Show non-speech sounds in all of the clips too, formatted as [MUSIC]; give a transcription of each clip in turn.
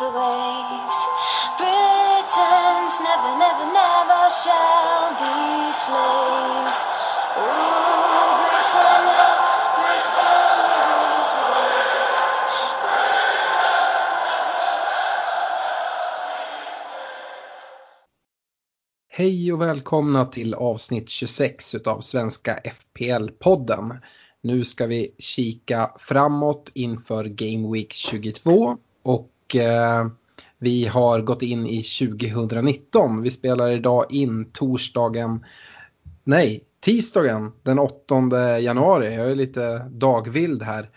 Rules the waves. Britons never, never, never shall be slaves. Ooh, Britannia, Britannia rules the waves. Hej och välkomna till avsnitt 26 utav Svenska FPL-podden. Nu ska vi kika framåt inför Game Week 22 och eh, vi har gått in i 2019. Vi spelar idag in torsdagen, nej, tisdagen den 8 januari. Jag är lite dagvild här.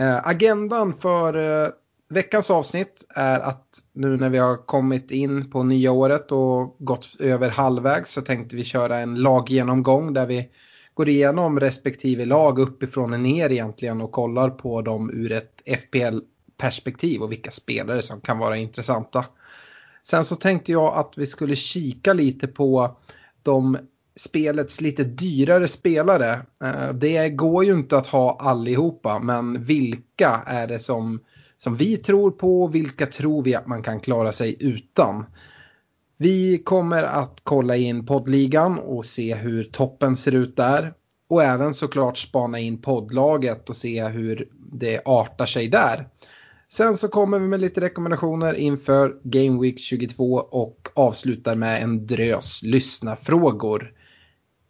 Eh, agendan för eh, veckans avsnitt är att nu när vi har kommit in på nya året och gått över halvvägs så tänkte vi köra en laggenomgång där vi går igenom respektive lag uppifrån och ner egentligen och kollar på dem ur ett FPL perspektiv och vilka spelare som kan vara intressanta. Sen så tänkte jag att vi skulle kika lite på de spelets lite dyrare spelare. Eh, det går ju inte att ha allihopa, men vilka är det som, som vi tror på och vilka tror vi att man kan klara sig utan? Vi kommer att kolla in poddligan och se hur toppen ser ut där. Och även såklart spana in poddlaget och se hur det artar sig där. Sen så kommer vi med lite rekommendationer inför Game Week 22 och avslutar med en drös lyssnarfrågor.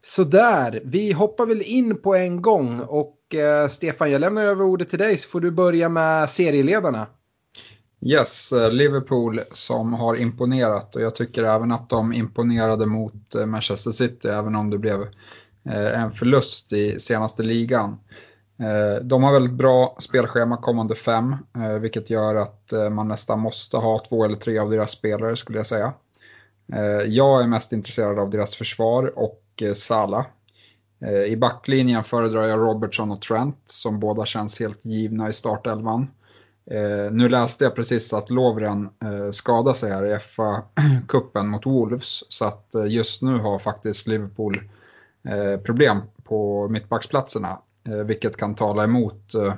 Sådär, vi hoppar väl in på en gång och eh, Stefan jag lämnar över ordet till dig så får du börja med serieledarna. Yes, eh, Liverpool som har imponerat och jag tycker även att de imponerade mot eh, Manchester City även om det blev eh, en förlust i senaste ligan. Eh, de har väldigt bra spelschema kommande fem, eh, vilket gör att eh, man nästan måste ha två eller tre av deras spelare skulle jag säga. Jag är mest intresserad av deras försvar och Sala. I backlinjen föredrar jag Robertson och Trent som båda känns helt givna i startelvan. Nu läste jag precis att Lovren skadade sig här i FA-cupen [CLEARS THROAT] mot Wolves så att just nu har faktiskt Liverpool problem på mittbacksplatserna Eh, vilket kan tala emot eh,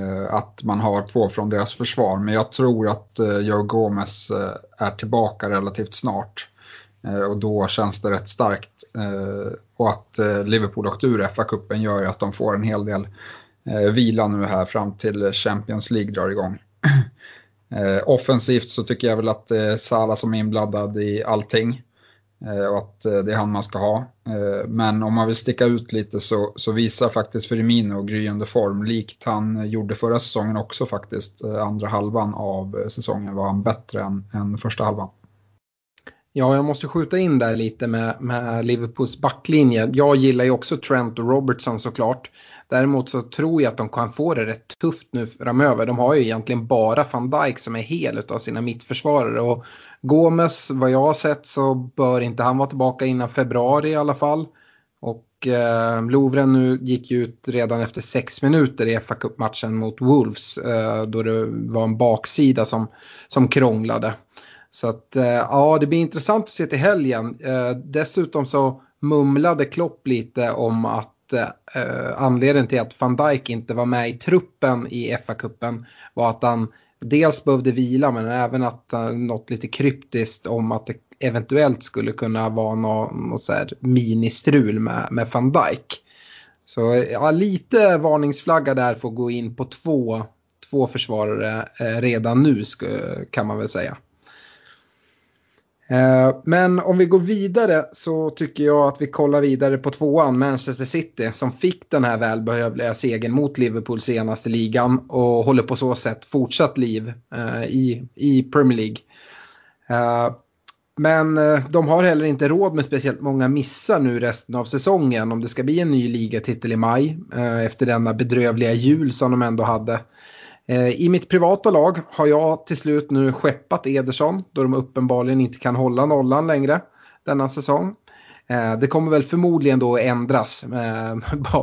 eh, att man har två från deras försvar. Men jag tror att Joe Gomez är tillbaka relativt snart och då känns det rätt starkt. Och att Liverpool åkte ur FA-cupen gör ju att de får en hel del vila nu här fram till Champions League drar igång. [CLEARS THROAT] offensivt så tycker jag väl att det är Salah som är inblandad i allting Eh, och att eh, det är han man ska ha. Eh, men om man vill sticka ut lite så, så visar faktiskt Firmino gryende form likt han gjorde förra säsongen också faktiskt. Andra halvan av säsongen var han bättre än, än första halvan. Ja, jag måste skjuta in där lite med, med Liverpools backlinje. Jag gillar ju också Trent och Robertson såklart. Däremot så tror jag att de kan få det rätt tufft nu framöver. De har ju egentligen bara van Dijk som är hel av sina mittförsvarare. Och Gomes, vad jag har sett så bör inte han vara tillbaka innan februari i alla fall. Och eh, Lovren nu gick ju ut redan efter sex minuter i fa Cup-matchen mot Wolves. Eh, då det var en baksida som, som krånglade. Så att eh, ja, det blir intressant att se till helgen. Eh, dessutom så mumlade Klopp lite om att eh, anledningen till att van Dijk inte var med i truppen i FA-cupen var att han dels behövde vila men även att uh, något lite kryptiskt om att det eventuellt skulle kunna vara något, något så här ministrul med, med van Dijk. Så ja, lite varningsflagga där för att gå in på två, två försvarare eh, redan nu kan man väl säga. Eh, men om vi går vidare så tycker jag att vi kollar vidare på tvåan, Manchester City, som fick den här välbehövliga segern mot Liverpool senaste ligan och håller på så sätt fortsatt liv eh, i, i Premier League. Eh, men de har heller inte råd med speciellt många missar nu resten av säsongen om det ska bli en ny ligatitel i maj efter denna bedrövliga jul som de ändå hade. Eh, I mitt privata lag har jag till slut nu skeppat Ederson då de uppenbarligen inte kan hålla nollan längre denna säsong. Eh, det kommer väl förmodligen då ändras eh,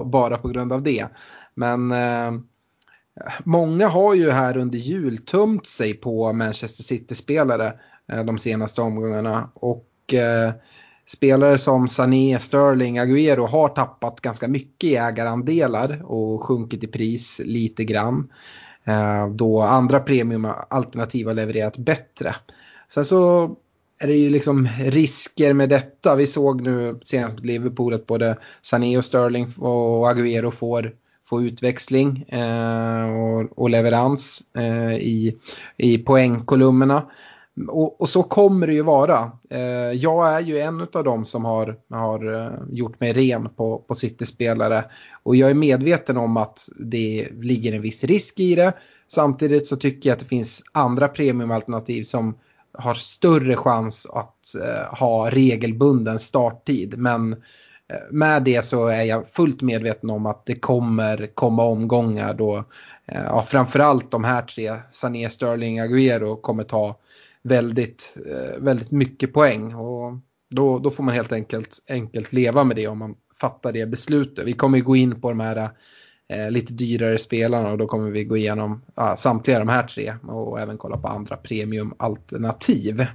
[LAUGHS] bara på grund av det. Men många har ju här under jul tömt sig på Manchester City-spelare de senaste omgångarna. Och spelare som Sané, Sterling, Agüero har tappat ganska mycket i ägarandelar och sjunkit i pris lite grann. Eh, då andra premiumalternativ har levererat bättre. Sen så är det ju liksom risker med detta. Vi såg nu senast mot Liverpool att både Sané och Sterling och Agüero får, får utväxling eh, och, och, leverans eh, i, i poängkolumnerna. Och, och, så kommer det ju vara. Eh, jag är ju en av dem som har, har eh, gjort mig ren på, på City-spelare. Och jag är medveten om att det ligger en viss risk i det. Samtidigt så tycker jag att det finns andra premiumalternativ som har större chans att eh, ha regelbunden starttid. Men eh, med det så är jag fullt medveten om att det kommer komma omgångar då eh, ja, framförallt de här tre, Sané, Sterling, Agüero, kommer ta väldigt, eh, väldigt mycket poäng. Och då, då får man helt enkelt, enkelt leva med det om man fattar det beslutet. Vi kommer gå in på de här eh, lite dyrare spelarna och då kommer vi gå igenom ah, samtliga de här tre och även kolla på andra premiumalternativ.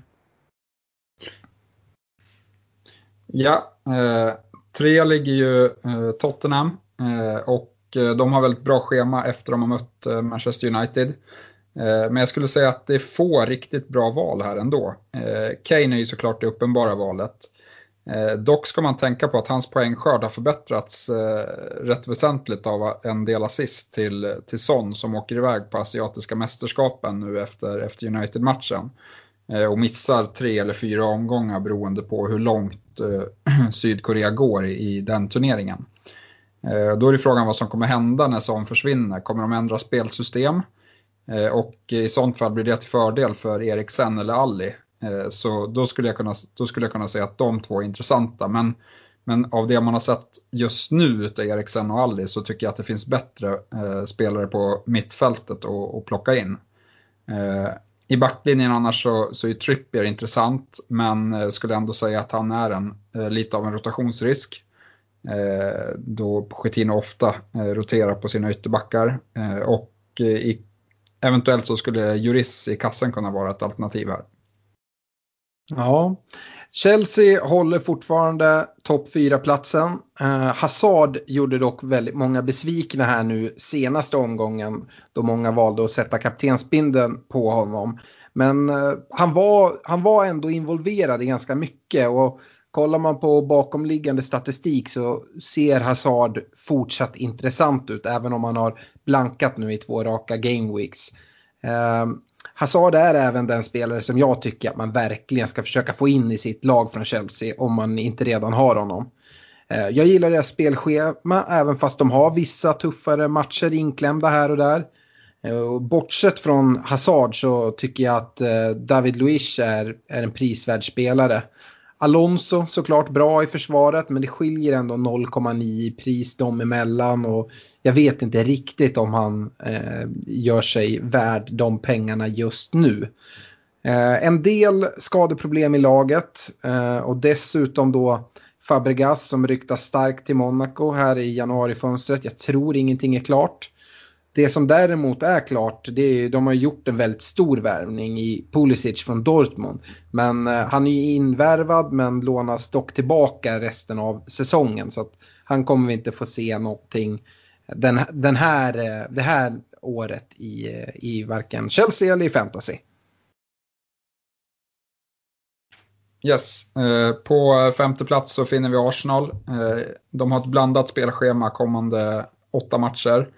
Ja, eh, tre ligger ju eh, Tottenham eh, och eh, de har väldigt bra schema efter de har mött eh, Manchester United. Eh, men jag skulle säga att det är få riktigt bra val här ändå. Eh, Kane är ju såklart det uppenbara valet. Eh, dock ska man tänka på att hans poängskörd har förbättrats rätt väsentligt av en del assist till, till Son som åker iväg på asiatiska mästerskapen nu efter, efter United-matchen. Och missar tre eller fyra omgångar beroende på hur långt [CLEARS THROAT] Sydkorea går i, i den turneringen. Då är det frågan vad som kommer hända när Son försvinner. Kommer de ändra spelsystem? Eh, och i sånt fall blir det till fördel för Eriksen eller Alli. Eh, så då skulle, jag kunna, då skulle jag kunna säga att de två är intressanta. Men, men av det man har sett just nu av Eriksen och Alli så tycker jag att det finns bättre eh, spelare på mittfältet att plocka in. Eh, I backlinjen annars så, så är Trippier intressant men eh, skulle ändå säga att han är en, eh, lite av en rotationsrisk. Eh, då Schettino ofta eh, roterar på sina ytterbackar. och i, eventuellt så skulle Juris i kassen kunna vara ett alternativ här. Ja, Chelsea håller fortfarande topp 4-platsen. Eh, Hazard gjorde dock väldigt många besvikna här nu senaste omgången då många valde att sätta kaptensbindeln på honom. Men eh, han, var, han var ändå involverad i ganska mycket och kollar man på bakomliggande statistik så ser Hazard fortsatt intressant ut även om han har blankat nu i två raka gameweeks. Eh, Hazard är även den spelare som jag tycker att man verkligen ska försöka få in i sitt lag från Chelsea om man inte redan har honom. Eh, jag gillar deras spelschema även fast de har vissa tuffare matcher inklämda här och där. Eh, bortsett från Hazard så tycker jag att eh, David Luiz är, är en prisvärd spelare. Alonso såklart bra i försvaret men det skiljer ändå 0,9 i pris dem emellan och jag vet inte riktigt om han eh, gör sig värd de pengarna just nu. Eh, en del skadeproblem i laget eh, och dessutom då Fabregas som ryktas starkt till Monaco här i januarifönstret. Jag tror ingenting är klart. Det som däremot är klart, det är de har gjort en väldigt stor värvning i Pulisic från Dortmund. Men eh, han är ju invärvad men lånas dock tillbaka resten av säsongen. Så att han kommer vi inte få se någonting den, den här, eh, det här året i, i varken Chelsea eller i fantasy. Yes, eh, på femte plats så finner vi Arsenal. Eh, de har ett blandat spelschema kommande åtta matcher.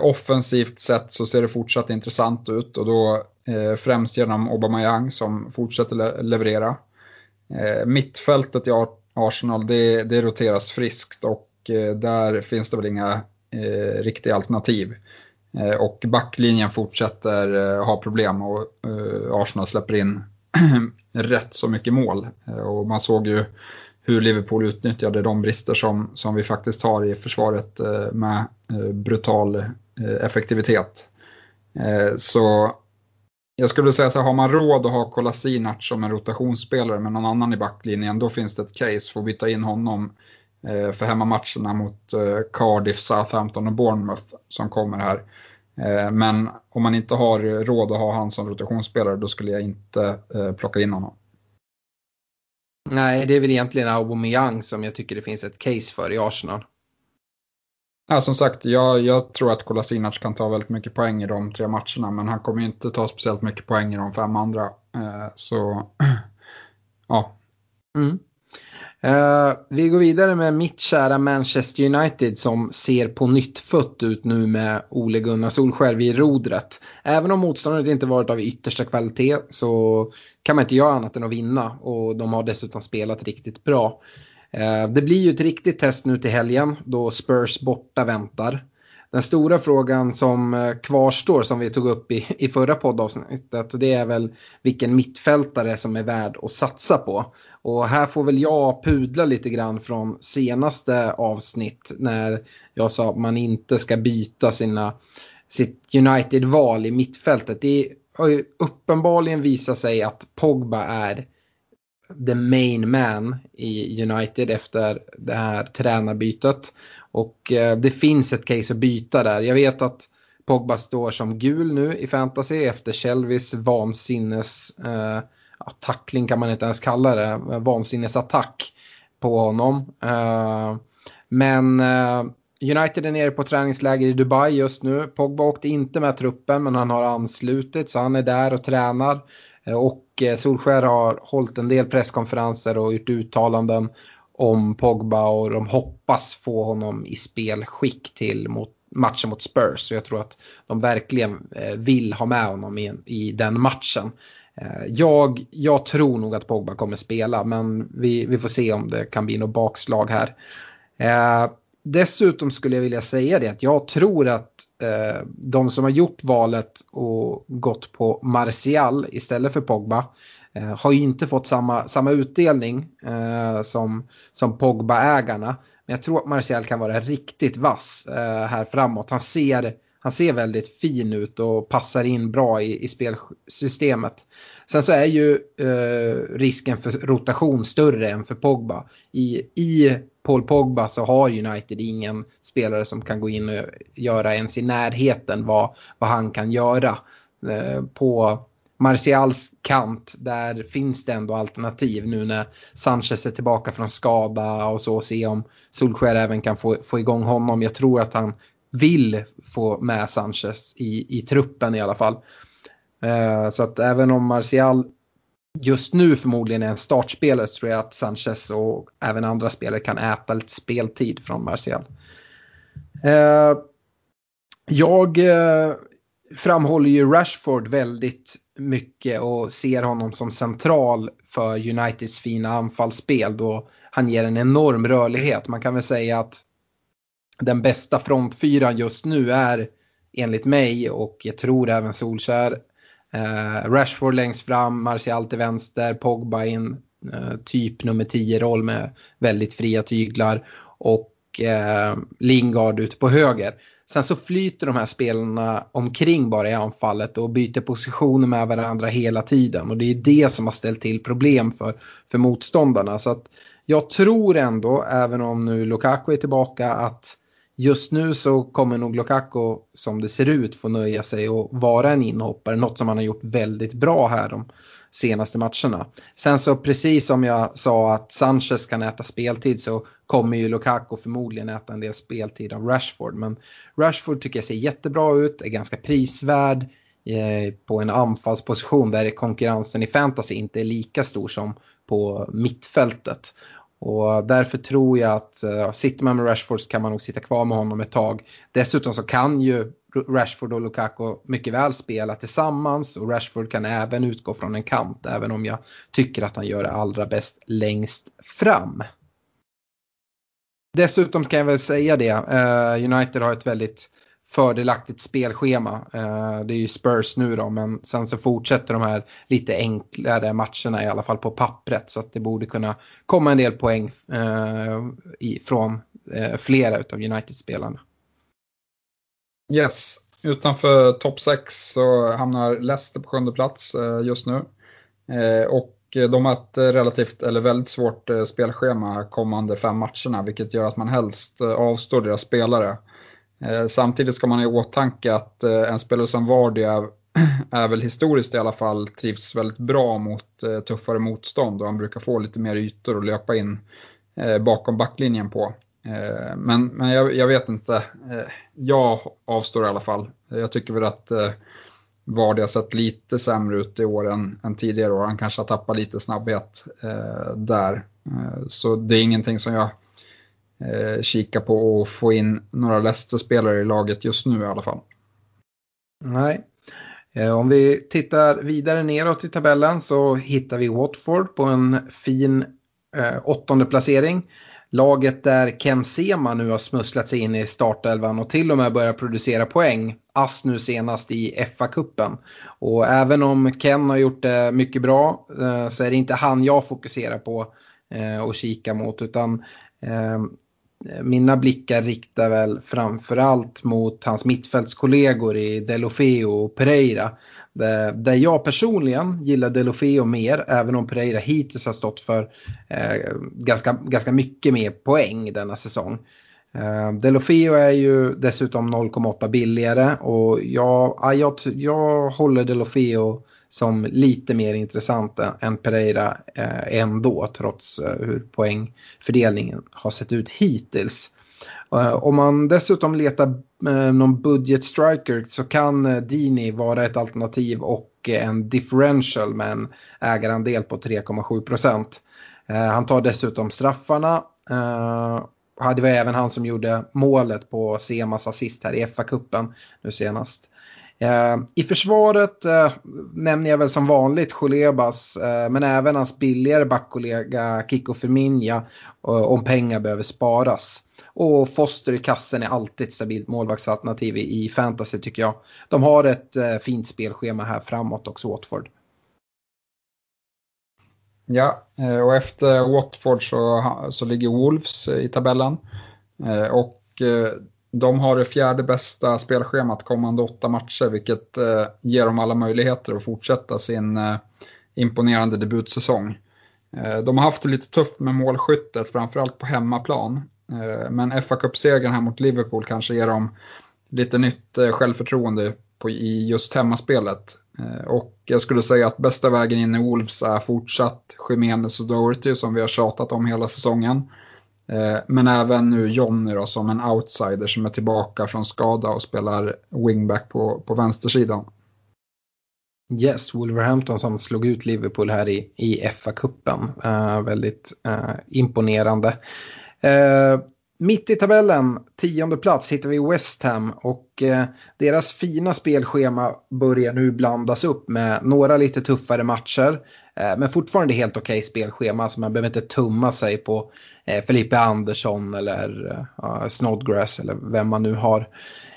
Offensivt sett så ser det fortsatt intressant ut och då främst genom Aubameyang som fortsätter leverera. Mittfältet i Arsenal det, det roteras friskt och där finns det väl inga eh, riktiga alternativ. Eh, och backlinjen fortsätter eh, ha problem och eh, Arsenal släpper in [CLEARS THROAT] rätt så mycket mål. Eh, och man såg ju hur Liverpool utnyttjade de brister som, som vi faktiskt har i försvaret med brutal effektivitet. Så jag skulle säga så här, har man råd att ha Kolasinac som en rotationsspelare med någon annan i backlinjen, då finns det ett case för att byta in honom eh, för hemmamatcherna mot eh, Cardiff, Southampton och Bournemouth som kommer här. Eh, men om man inte har råd att ha han som rotationsspelare, då skulle jag inte plocka in honom. Nej, det är väl egentligen Aubameyang som jag tycker det finns ett case för i Arsenal. Ja, som sagt, jag, jag tror att Kolasinac kan ta väldigt mycket poäng i de tre matcherna, men han kommer inte ta speciellt mycket poäng i de fem andra. Eh, så, [CLEARS THROAT] ja. Mm. Uh, vi går vidare med mitt kära Manchester United som ser på nytt fött ut nu med Ole Gunnar Solskjaer vid rodret. Även om motståndet inte varit av yttersta kvalitet så kan man inte göra annat än att vinna och de har dessutom spelat riktigt bra. Uh, det blir ju ett riktigt test nu till helgen då Spurs borta väntar. Den stora frågan som eh, kvarstår som vi tog upp i, i förra poddavsnittet det är väl vilken mittfältare som är värd att satsa på. Och här får väl jag pudla lite grann från senaste avsnitt när jag sa att man inte ska byta sina, sitt United-val i mittfältet. Det har ju uppenbarligen visat sig att Pogba är the main man i United efter det här tränarbytet. Och eh, det finns ett case att byta där. Jag vet att Pogba står som gul nu i fantasy efter Shelvis vansinnes eh, tackling kan man inte ens kalla det, vansinnesattack på honom. Eh, men eh, United är nere på träningsläger i Dubai just nu. Pogba åkte inte med truppen men han har anslutit så han är där och tränar. Eh, och Solskär har hållit en del presskonferenser och gjort uttalanden om Pogba och de hoppas få honom i spelskick till mot matchen mot Spurs. Så jag tror att de verkligen vill ha med honom i, i den matchen. Eh, jag, jag tror nog att Pogba kommer spela men vi, vi får se om det kan bli något bakslag här. Eh, dessutom skulle jag vilja säga det att jag tror att eh, de som har gjort valet och gått på Martial istället för Pogba eh, har ju inte fått samma, samma utdelning eh, som, som Pogba-ägarna. Men jag tror att Martial kan vara riktigt vass eh, här framåt. Han ser, han ser väldigt fin ut och passar in bra i, i spelsystemet. Sen så är ju eh, risken för rotation större än för Pogba. I, I Paul Pogba så har United ingen spelare som kan gå in och göra ens i närheten vad, vad han kan göra. Eh, på Martials kant där finns det ändå alternativ nu när Sanchez är tillbaka från skada och så se om Solskjaer även kan få, få igång honom. Jag tror att han vill få med Sanchez i, i truppen i alla fall. Eh, så att även om Martial just nu förmodligen är en startspelare så tror jag att Sanchez och även andra spelare kan äta lite speltid från Martial. Eh, jag eh, framhåller ju Rashford väldigt mycket och ser honom som central för Uniteds fina anfallsspel då han ger en enorm rörlighet. Man kan väl säga att den bästa frontfyran just nu är enligt mig och jag tror även Solskär Eh, Rashford längst fram, Martial till vänster, Pogba i en eh, typ nummer 10-roll med väldigt fria tyglar och eh, Lingard ute på höger. Sen så flyter de här spelarna omkring bara i anfallet och byter positioner med varandra hela tiden. Och det är det som har ställt till problem för, för motståndarna. Så att jag tror ändå, även om nu Lukaku är tillbaka, att Just nu så kommer nog Lukaku som det ser ut få nöja sig och vara en inhoppare, något som han har gjort väldigt bra här de senaste matcherna. Sen så precis som jag sa att Sanchez kan äta speltid så kommer ju Lukaku förmodligen äta en del speltid av Rashford. Men Rashford tycker jag ser jättebra ut, är ganska prisvärd eh, på en anfallsposition där konkurrensen i fantasy inte är lika stor som på mittfältet. Och därför tror jag att uh, sitter man med Rashford så kan man nog sitta kvar med honom ett tag. Dessutom så kan ju Rashford och Lukaku mycket väl spela tillsammans och Rashford kan även utgå från en kant även om jag tycker att han gör det allra bäst längst fram. Dessutom kan jag väl säga det, uh, United har ett väldigt fördelaktigt spelschema. Eh, det är ju Spurs nu då, men sen så fortsätter de här lite enklare matcherna i alla fall på pappret. Så att det borde kunna komma en del poäng eh, från eh, flera av United-spelarna. Yes, utanför topp 6 så hamnar Leicester på sjunde plats just nu. Och de har ett relativt, eller väldigt svårt spelschema kommande fem matcherna, vilket gör att man helst avstår deras spelare. Eh, samtidigt ska man ha i åtanke att eh, en spelare som Vardy är, [CLEARS THROAT] är väl historiskt i alla fall trivs väldigt bra mot eh, tuffare motstånd och han brukar få lite mer ytor att löpa in bakom backlinjen på. Men, men jag, jag vet inte, jag avstår i alla fall. Jag tycker väl att Vardy har sett lite sämre ut i år än, än tidigare år. Han kanske har tappat lite snabbhet där. Så det är ingenting som jag eh, kika på och få in några Leicester-spelare i laget just nu i alla fall. Nej. Eh, om vi tittar vidare neråt i tabellen så hittar vi Watford på en fin eh, åttonde placering. Laget där Ken Sema nu har smusslat sig in i startelvan och till och med börjar producera poäng. Ass nu senast i FA-cupen. Och även om Ken har gjort det mycket bra eh, så är det inte han jag fokuserar på eh, och kika mot utan eh, Eh, mina blickar riktar väl framförallt mot hans mittfältskollegor i Delofeo och Pereira. Där jag personligen gillar Delofeo mer, även om Pereira hittills har stått för eh, ganska, ganska mycket mer poäng denna säsong. Eh, Delofeo är ju dessutom 0,8 billigare och jag, ah, jag, jag håller Delofeo som lite mer intressant än Pereira eh, ändå trots eh, hur poängfördelningen har sett ut hittills. Om man dessutom letar någon budget striker så kan Dini vara ett alternativ och en differential med en ägarandel på 3,7 procent. Han tar dessutom straffarna. Det var även han som gjorde målet på Semas assist här i FA-cupen nu senast. Eh, I försvaret eh, nämner jag väl som vanligt Cholebas eh, men även hans billigare backkollega Kiko Firmina eh, om pengar behöver sparas. Och Foster i kassen är alltid ett stabilt målvaktsalternativ i, fantasy tycker jag. De har ett eh, fint spelschema här framåt också, Watford. Ja, eh, och efter Watford så, så ligger Wolves eh, i tabellen. Eh, och de har det fjärde bästa spelschemat kommande åtta matcher, vilket ger dem alla möjligheter att fortsätta sin imponerande debutsäsong. De har haft det lite tufft med målskyttet, framförallt på hemmaplan. Men fa Cup-segern här mot Liverpool kanske ger dem lite nytt självförtroende på, i just hemmaspelet. Eh, och jag skulle säga att bästa vägen in i Wolves är fortsatt Jimenez och Doherty som vi har tjatat om hela säsongen. Eh, men även nu Jonny då, som en outsider som är tillbaka från skada och spelar wingback på, på vänstersidan. Yes, Wolverhampton som slog ut Liverpool här i, i FA-cupen. Uh, eh, väldigt uh, imponerande. Uh, mitt i tabellen, tionde plats, hittar vi West Ham och eh, deras fina spelschema börjar nu blandas upp med några lite tuffare matcher. Eh, men fortfarande helt okej okay spelschema, så man behöver inte tumma sig på eh, Felipe Andersson eller eh, Snodgrass eller vem man nu har.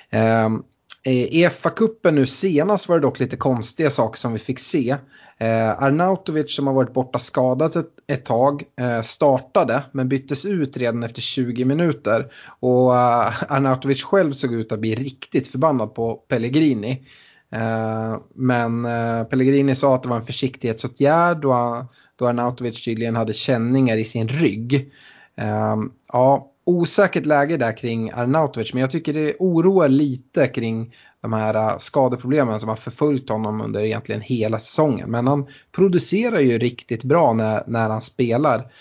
Ehm, eh, I EFA-cupen nu senast var det dock lite konstiga saker som vi fick se. Eh, Arnautovic som har varit borta skadad ett, ett tag eh, startade men byttes ut redan efter 20 minuter. Och eh, Arnautovic själv såg ut att bli riktigt förbannad på Pellegrini. Eh, men eh, Pellegrini sa att det var en försiktighetsåtgärd då, då Arnautovic tydligen hade känningar i sin rygg. Eh, ja, osäkert läge där kring Arnautovic, men jag tycker det oroar lite kring de här äh, skadeproblemen som har förföljt honom under egentligen hela säsongen. Men han producerar ju riktigt bra när, när han spelar.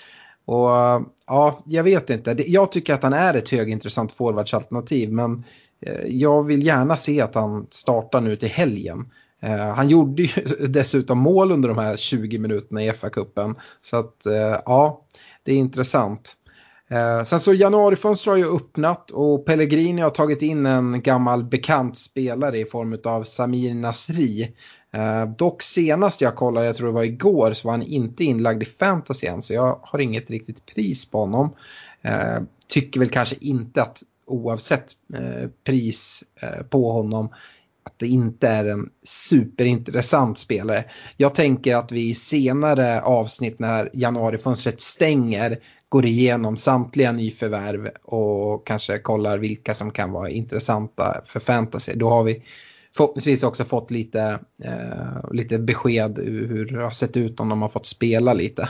Och äh, ja, jag vet inte. Jag tycker att han är ett högintressant forwardsalternativ, men äh, jag vill gärna se att han startar nu till helgen. Han gjorde ju [LAUGHS] dessutom mål under de här 20 minuterna i FA-cupen. Så att ja, det är intressant. Eh, sen så januarifönstret har ju öppnat och Pellegrini har tagit in en gammal bekant spelare i form av Samir Nasri. Eh, dock senast jag kollade, jag tror det var igår, så var han inte inlagd i fantasy än så jag har inget riktigt pris på honom. Eh, tycker väl kanske inte att oavsett eh, pris eh, på honom att det inte är en superintressant spelare. Jag tänker att vi i senare avsnitt när januarifönstret stänger går igenom samtliga nyförvärv och kanske kollar vilka som kan vara intressanta för fantasy. Då har vi förhoppningsvis också fått lite, eh, lite besked hur det har sett ut om de har fått spela lite.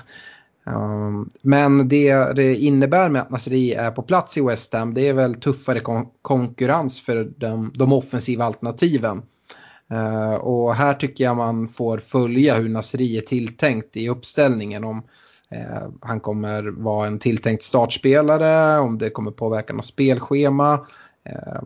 Um, men det det innebär med att Nasri är på plats i West Ham det är väl tuffare kon konkurrens för de, de offensiva alternativen. Uh, och här tycker jag man får följa hur Nasri är tilltänkt i uppställningen. Om Eh, han kommer vara en tilltänkt startspelare, om det kommer påverka något spelschema. Eh,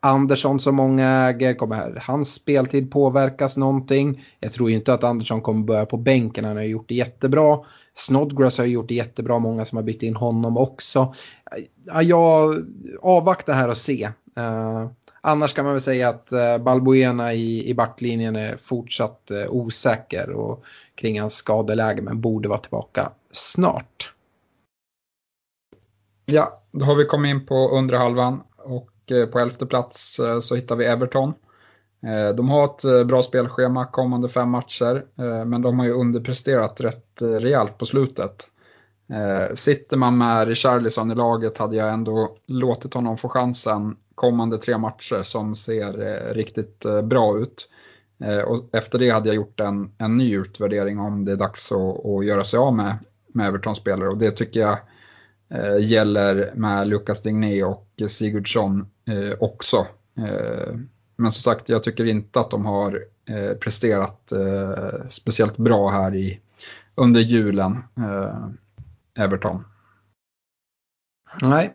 Andersson som många äger, kommer hans speltid påverkas någonting? Jag tror inte att Andersson kommer börja på bänken, han har gjort det jättebra. Snodgrass har gjort det jättebra, många som har bytt in honom också. Eh, Jag avvaktar här och se. Annars kan man väl säga att Balbuena i, i backlinjen är fortsatt osäker och kring hans skadeläge men borde vara tillbaka snart. Ja, då har vi kommit in på undre halvan och eh, på elfte plats eh, så hittar vi Everton. Eh, de har ett bra spelschema kommande fem matcher, men de har ju underpresterat rätt rejält på slutet. Sitter man med Richarlison i laget hade jag ändå låtit honom få chansen kommande tre matcher som ser riktigt bra ut. Och efter det hade jag gjort en, en ny utvärdering om det är dags att, att göra sig av med, med Everton-spelare och det tycker jag eh, gäller med Lucas Digné och Sigurdsson eh, också. Eh, men som sagt, jag tycker inte att de har eh, presterat eh, speciellt bra här i, under julen, eh, Everton. Nej.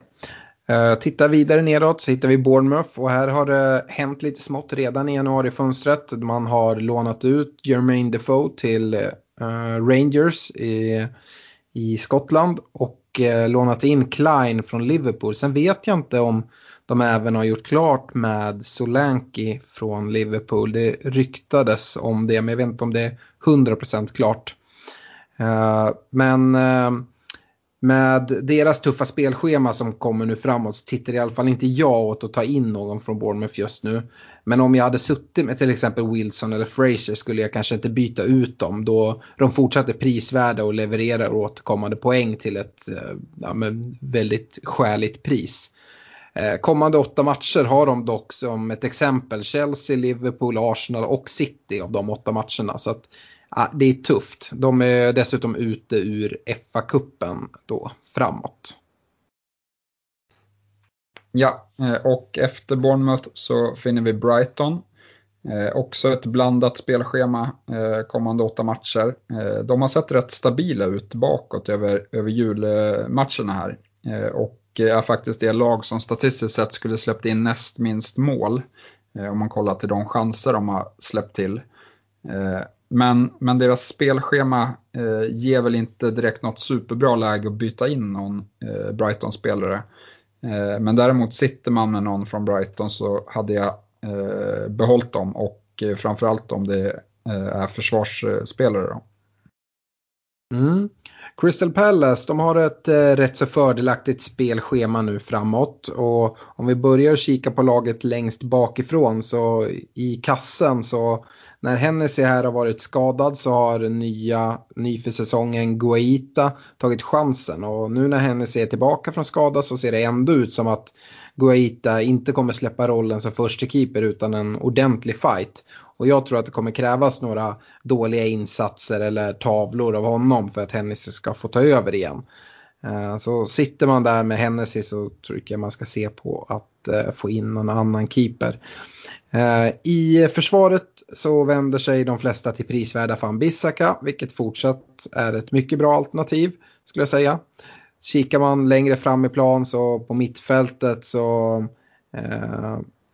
Uh, tittar vidare nedåt så hittar vi Bournemouth och här har det hänt lite smått redan i januarifönstret. Man har lånat ut Jermaine Defoe till uh, Rangers i, i Skottland och eh, lånat in Klein från Liverpool. Sen vet jag inte om de även har gjort klart med Solanki från Liverpool. Det ryktades om det, men jag vet inte om det är 100% klart. Eh, men eh, med deras tuffa spelschema som kommer nu framåt så tittar i alla fall inte jag åt att ta in någon från Bournemouth just nu. Men om jag hade suttit med till exempel Wilson eller Fraser skulle jag kanske inte byta ut dem då de fortsatte prisvärda och levererar återkommande poäng till ett eh, ja, väldigt skäligt pris. Eh, kommande åtta matcher har de dock som ett exempel Chelsea, Liverpool, Arsenal och City av de åtta matcherna. Så att, ja, det är tufft. De är dessutom ute ur FA-cupen då framåt. Ja, eh, och efter Bournemouth så finner vi Brighton. Eh, också ett blandat spelschema eh, kommande åtta matcher. Eh, de har sett rätt stabila ut bakåt över, över julmatcherna här. Eh, och är faktiskt det lag som statistiskt sett skulle släppt in näst minst mål. Eh, om man kollar till de chanser de har släppt till. Men, men deras spelschema ger väl inte direkt något superbra läge att byta in någon Brighton-spelare. Eh, men däremot sitter man med någon från Brighton så hade jag eh, behållit dem och eh, framförallt om det är försvarsspelare. Då. Mm. Crystal Palace, de har ett eh, rätt så fördelaktigt spelschema nu framåt. Och om vi börjar kika på laget längst bakifrån så i kassen så när Hennessy här har varit skadad så har nya, ny för säsongen Guaita tagit chansen. Och nu när Hennessy är tillbaka från skada så ser det ändå ut som att Guaita inte kommer släppa rollen som första keeper utan en ordentlig fight. Och jag tror att det kommer krävas några dåliga insatser eller tavlor av honom för att Hennessy ska få ta över igen. Eh, så sitter man där med Hennessy så tycker jag man ska se på att eh, få in någon annan keeper. Eh, I försvaret så vänder sig de flesta till prisvärda van Bissaka, vilket fortsatt är ett mycket bra alternativ skulle jag säga. Kikar man längre fram i plan så på mittfältet så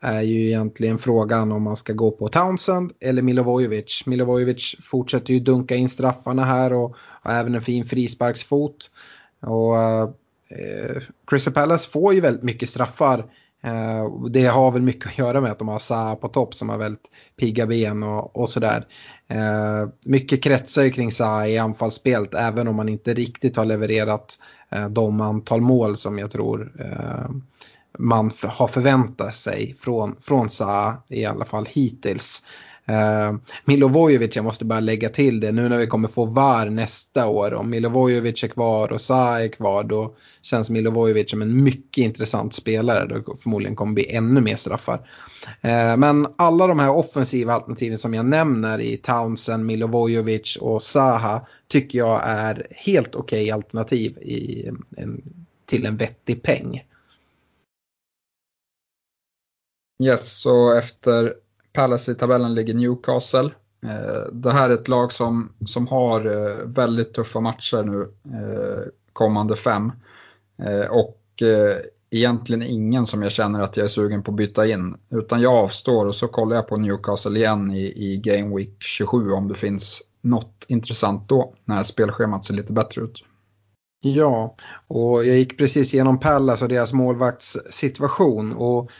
är ju egentligen frågan om man ska gå på Townsend eller Milovojevic. Milovojevic fortsätter ju dunka in straffarna här och har även en fin frisparksfot. Och eh, Crystal Palace får ju väldigt mycket straffar. Eh, det har väl mycket att göra med att de har Saha på topp som har väldigt pigga ben och, och sådär. Eh, mycket kretsar ju kring Saha i anfallsspelet även om man inte riktigt har levererat eh, de antal mål som jag tror eh, man har förväntat sig från, från Zaha i alla fall hittills. Uh, Milovojevic, jag måste bara lägga till det, nu när vi kommer få VAR nästa år, om Milovojevic är kvar och Zaha är kvar, då känns Milovojevic som en mycket intressant spelare. Då förmodligen kommer bli ännu mer straffar. Uh, men alla de här offensiva alternativen som jag nämner i Townsend, Milovojevic och Zaha tycker jag är helt okej okay alternativ i en, till en vettig peng. Yes, så efter Palace i tabellen ligger Newcastle. Eh, det här är ett lag som, som har eh, väldigt tuffa matcher nu eh, kommande fem. Och egentligen ingen som jag känner att jag är sugen på att byta in. Utan jag avstår och så kollar jag på Newcastle igen i, i Game Week 27 om det finns något intressant då när spelschemat ser lite bättre ut. Ja, och jag gick precis igenom Pallas och deras målvaktssituation. Och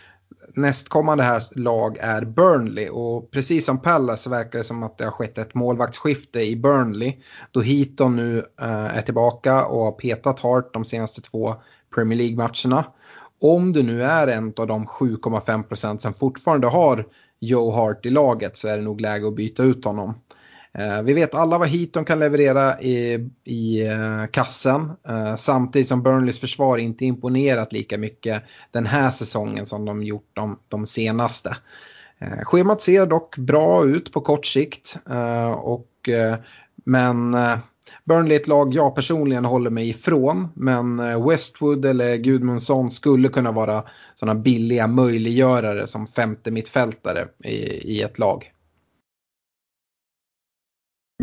nästkommande här lag är Burnley och precis som Palace verkar det som att det har skett ett målvaktsskifte i Burnley då Heaton nu eh, är tillbaka och har petat Hart de senaste två Premier League-matcherna. Om du nu är en av de 7,5 procent som fortfarande har Joe Hart i laget så är det nog läge att byta ut honom. Eh, vi vet alla vad Heaton kan leverera i, i eh, kassen. Eh, samtidigt som Burnleys försvar inte imponerat lika mycket den här säsongen som de gjort de, de senaste. Eh, schemat ser dock bra ut på kort sikt. Eh, och, eh, men Burnley är ett lag jag personligen håller mig ifrån. Men Westwood eller Gudmundsson skulle kunna vara sådana billiga möjliggörare som femte mittfältare i, i ett lag.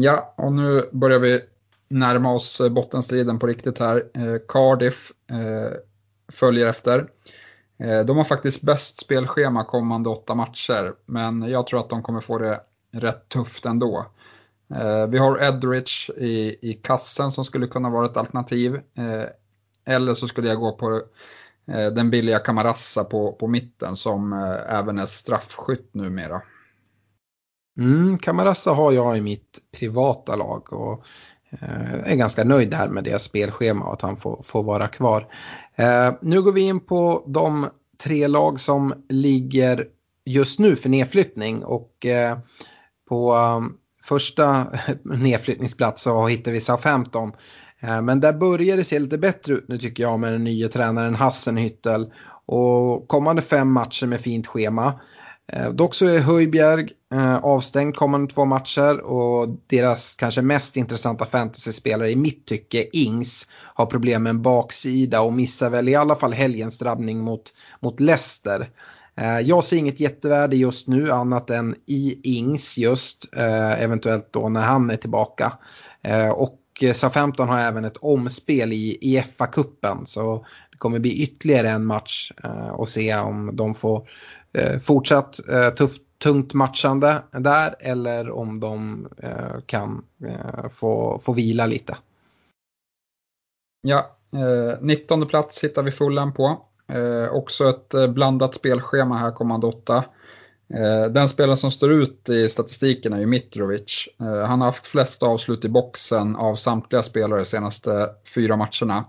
Ja, och nu börjar vi närma oss eh, bottenstriden på riktigt här. Eh, Cardiff eh, följer efter. Eh, de har faktiskt bäst spelschema kommande åtta matcher, men jag tror att de kommer få det rätt tufft ändå. Eh, vi har Edrich i, i kassen som skulle kunna vara ett alternativ. Eh, eller så skulle jag gå på eh, den billiga Camarassa på, på mitten som eh, även är straffskytt numera. Mm, Kamarassa har jag i mitt privata lag och eh, är ganska nöjd här med det spelschema och att han får, får vara kvar. Eh, nu går vi in på de tre lag som ligger just nu för nedflyttning och eh, på um, första [LAUGHS] nedflyttningsplats så hittar vi Southampton. Eh, men där börjar det se lite bättre ut nu tycker jag med den nya tränaren Hassenhüttel. Och kommande fem matcher med fint schema. Eh, dock så är Höjbjerg eh, avstängd kommande två matcher och deras kanske mest intressanta fantasyspelare i mitt tycke, Ings, har problem med en baksida och missar väl i alla fall helgens drabbning mot, mot Leicester. Eh, jag ser inget jättevärde just nu annat än i Ings just, eh, eventuellt då när han är tillbaka. Eh, och Southampton har även ett omspel i, i FA-cupen så det kommer bli ytterligare en match eh, och se om de får Eh, fortsatt eh, tufft, tungt matchande där eller om de eh, kan eh, få, få vila lite. Ja, eh, 19 plats hittar vi fullan på. Eh, också ett eh, blandat spelschema här kommande åtta. Eh, den spelaren som står ut i statistiken är ju Mitrovic. Eh, han har haft flest avslut i boxen av samtliga spelare de senaste fyra matcherna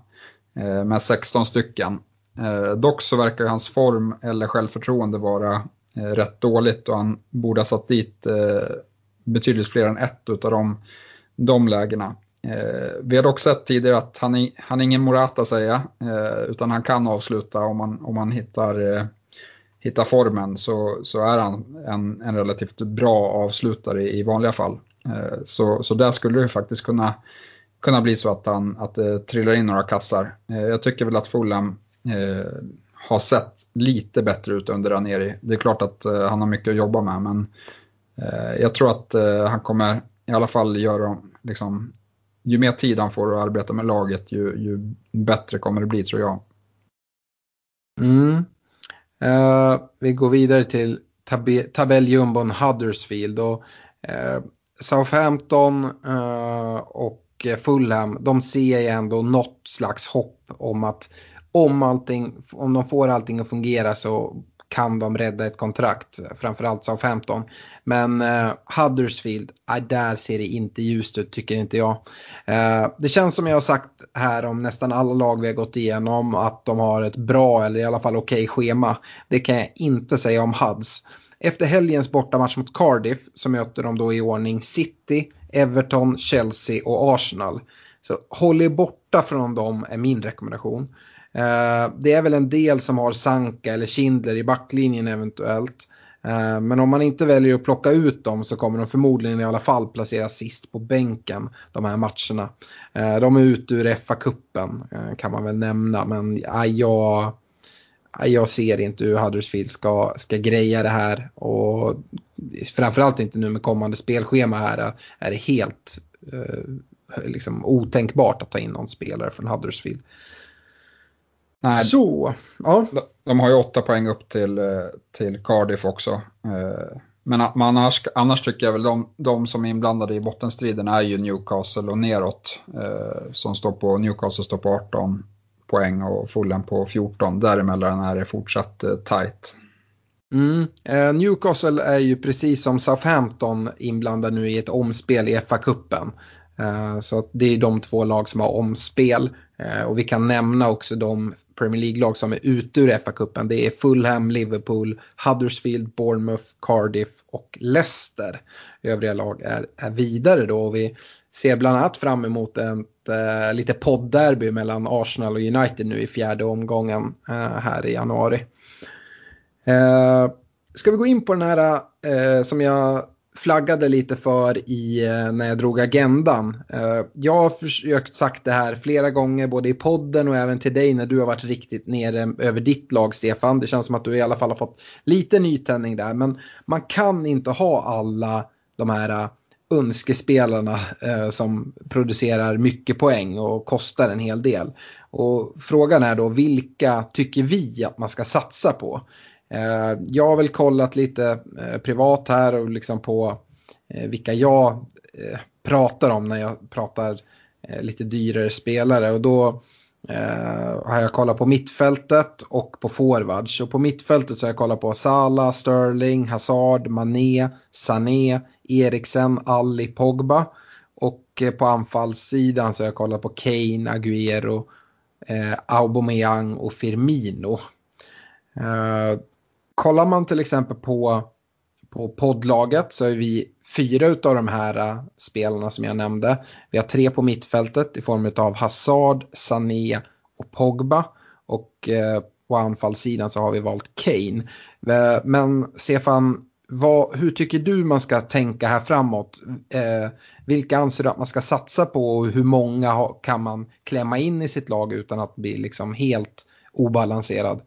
med 16 stycken. Eh, dock så verkar hans form eller självförtroende vara eh, rätt dåligt och han borde ha satt dit eh, betydligt fler än ett av de, de lägena. Eh, vi har dock sett tidigare att han är, han är ingen Morata säga, eh, utan han kan avsluta om man, om man hittar, eh, hittar formen så, så är han en, en relativt bra avslutare i, vanliga fall. Eh, så, så där skulle det faktiskt kunna, kunna bli så att, han, att det trillar in några kassar. Eh, jag tycker väl att Fulham eh, har sett lite bättre ut under Ranieri. Det är klart att eh, han har mycket att jobba med men eh, jag tror att eh, han kommer i alla fall göra, liksom, ju mer tid han får att arbeta med laget ju, ju bättre kommer det bli tror jag. Mm. Uh, vi går vidare till tab tabelljumbon Huddersfield. Och, uh, Southampton uh, och och Fulham, de ser ju ändå något slags hopp om att om, allting, om de får allting att fungera så kan de rädda ett kontrakt, framförallt Southampton. Men eh, Huddersfield, eh, där ser det inte ljust ut tycker inte jag. Eh, det känns som jag har sagt här om nästan alla lag vi har gått igenom att de har ett bra eller i alla fall okej okay schema. Det kan jag inte säga om Huds. Efter helgens bortamatch mot Cardiff så möter de då i ordning City, Everton, Chelsea och Arsenal. Så håll er borta från dem är min rekommendation. Eh, det är väl en del som har Sanka eller Kindler i backlinjen eventuellt. Eh, men om man inte väljer att plocka ut dem så kommer de förmodligen i alla fall placeras sist på bänken de här matcherna. Eh, de är ute ur FA-cupen kan man väl nämna men jag, jag ser inte hur Huddersfield ska, ska greja det här. Och framförallt inte nu med kommande spelschema här är det helt liksom otänkbart att ta in någon spelare från Huddersfield. Nej, Så, ja. De, har ju åtta poäng upp till, eh, till Cardiff också. Eh, men annars, annars tycker jag väl de, de som är inblandade i bottenstriden är ju Newcastle och neråt. Eh, som står på, Newcastle står på 18 poäng och Fulham på 14. Däremellan är det fortsatt tight. Mm. Newcastle är ju precis som Southampton inblandade nu i ett omspel i FA-cupen. Eh, så att det är de två lag som har omspel. Eh, och vi kan nämna också de Premier League-lag som är ute ur FA-cupen. Det är Fulham, Liverpool, Huddersfield, Bournemouth, Cardiff och Leicester. Övriga lag är, är vidare då och vi ser bland annat fram emot ett äh, lite poddderby mellan Arsenal och United nu i fjärde omgången äh, här i januari. Äh, ska vi gå in på den här som jag flaggade lite för i, eh, när jag drog agendan. Eh, jag har försökt sagt det här flera gånger både i podden och även till dig när du har varit riktigt nere över ditt lag Stefan. Det känns som att du i alla fall har fått lite nytändning där men man kan inte ha alla de här eh, önskespelarna eh, som producerar mycket poäng och kostar en hel del. Och frågan är då vilka tycker vi att man ska satsa på? Eh, jag har väl kollat lite eh, privat här och liksom på eh, vilka jag eh, pratar om när jag pratar eh, lite dyrare spelare och då eh, har jag kollat på mittfältet och på forwards. Och på mittfältet så har jag kollat på Sala, Sterling, Hazard, Mané, Sané, Eriksen, Ali, Pogba. Och på anfallssidan så har jag kollat på Kane, Agüero, eh, Aubameyang och Firmino. Kollar man till exempel på, på poddlaget så är vi fyra av de här uh, spelarna som jag nämnde. Vi har tre på mittfältet i form av Hazard, Sané och Pogba. Och uh, på anfallssidan så har vi valt Kane. Uh, men Stefan, vad, hur tycker du man ska tänka här framåt? Eh, vilka anser du att man ska satsa på och hur många ha, kan man klämma in i sitt lag utan att bli liksom helt obalanserad?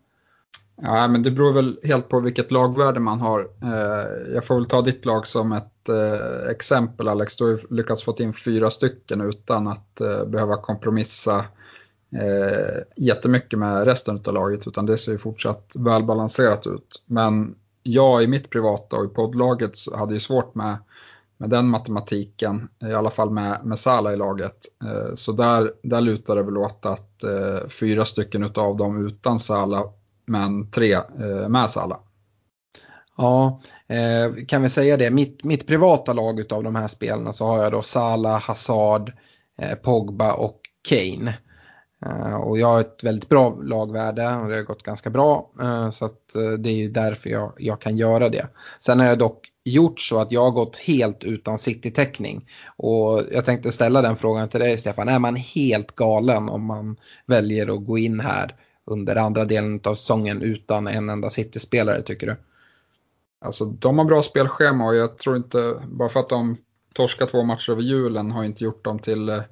Ja, men det beror väl helt på vilket lagvärde man har. Eh, jag får väl ta ditt lag som ett eh, exempel Alex. Du har lyckats få in fyra stycken utan att eh, behöva kompromissa jättemycket med resten av laget utan det ser ju fortsatt välbalanserat ut. Men jag i mitt privata och i poddlaget hade ju svårt med, med den matematiken, i alla fall med, med Sala i laget. Så där, där lutar det väl åt att fyra stycken av dem utan Sala men tre eh, med Salah. Ja, eh, kan vi säga det. Mitt, mitt privata lag av de här spelarna så har jag då Salah, Hazard, eh, Pogba och Kane. Eh, och jag har ett väldigt bra lagvärde och det har gått ganska bra. Eh, så att, eh, det är ju därför jag, jag kan göra det. Sen har jag dock gjort så att jag har gått helt utan city-täckning. Och jag tänkte ställa den frågan till dig Stefan. Är man helt galen om man väljer att gå in här under andra delen av säsongen utan en enda City-spelare tycker du? Alltså de har bra spelschema och jag tror inte, bara för att de torskar två matcher över julen har inte gjort dem till eh,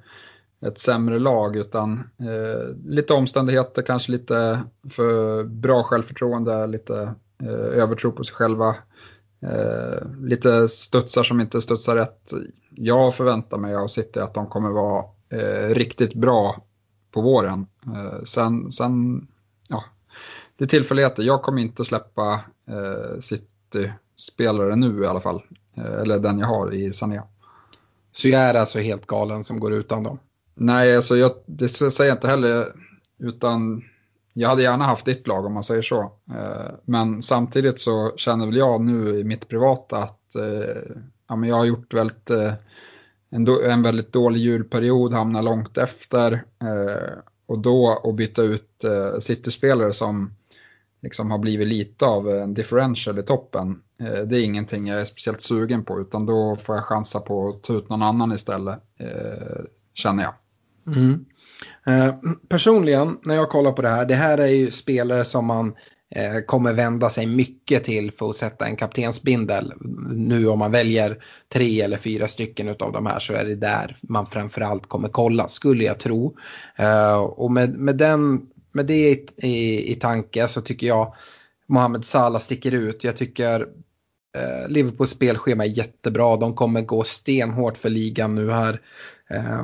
ett sämre lag utan eh, lite omständigheter, kanske lite för bra självförtroende, lite eh, övertro på sig själva. Eh, lite studsar som inte studsar rätt. Jag förväntar mig av City att de kommer vara eh, riktigt bra på våren. Eh, sen, sen, ja, det är tillfälligheter. Jag kommer inte släppa eh, City-spelare nu i alla fall. Eh, eller den jag har i Sané. Så jag är alltså helt galen som går utan dem? Nej, alltså jag, det säger jag inte heller. Utan jag hade gärna haft ditt lag om man säger så. Eh, men samtidigt så känner väl jag nu i mitt privata att ja, men jag har gjort väldigt, en, en, en väldigt dålig julperiod, hamnar långt efter. Eh, och då att byta ut eh, City-spelare som liksom har blivit lite av en differential i toppen. Eh, det är ingenting jag är speciellt sugen på utan då får jag chansa på att ta ut någon annan istället, känner jag. Mm. Eh, personligen, när jag kollar på det här, det här är ju spelare som man Eh, kommer vända sig mycket till för att sätta en kaptensbindel. Nu om man väljer tre eller fyra stycken av de här så är det där man framförallt kommer kolla, skulle jag tro. Eh, och med, med, den, med det i, i, i tanke så tycker jag Mohamed Salah sticker ut. Jag tycker eh, Liverpools spelschema är jättebra. De kommer gå stenhårt för ligan nu här eh,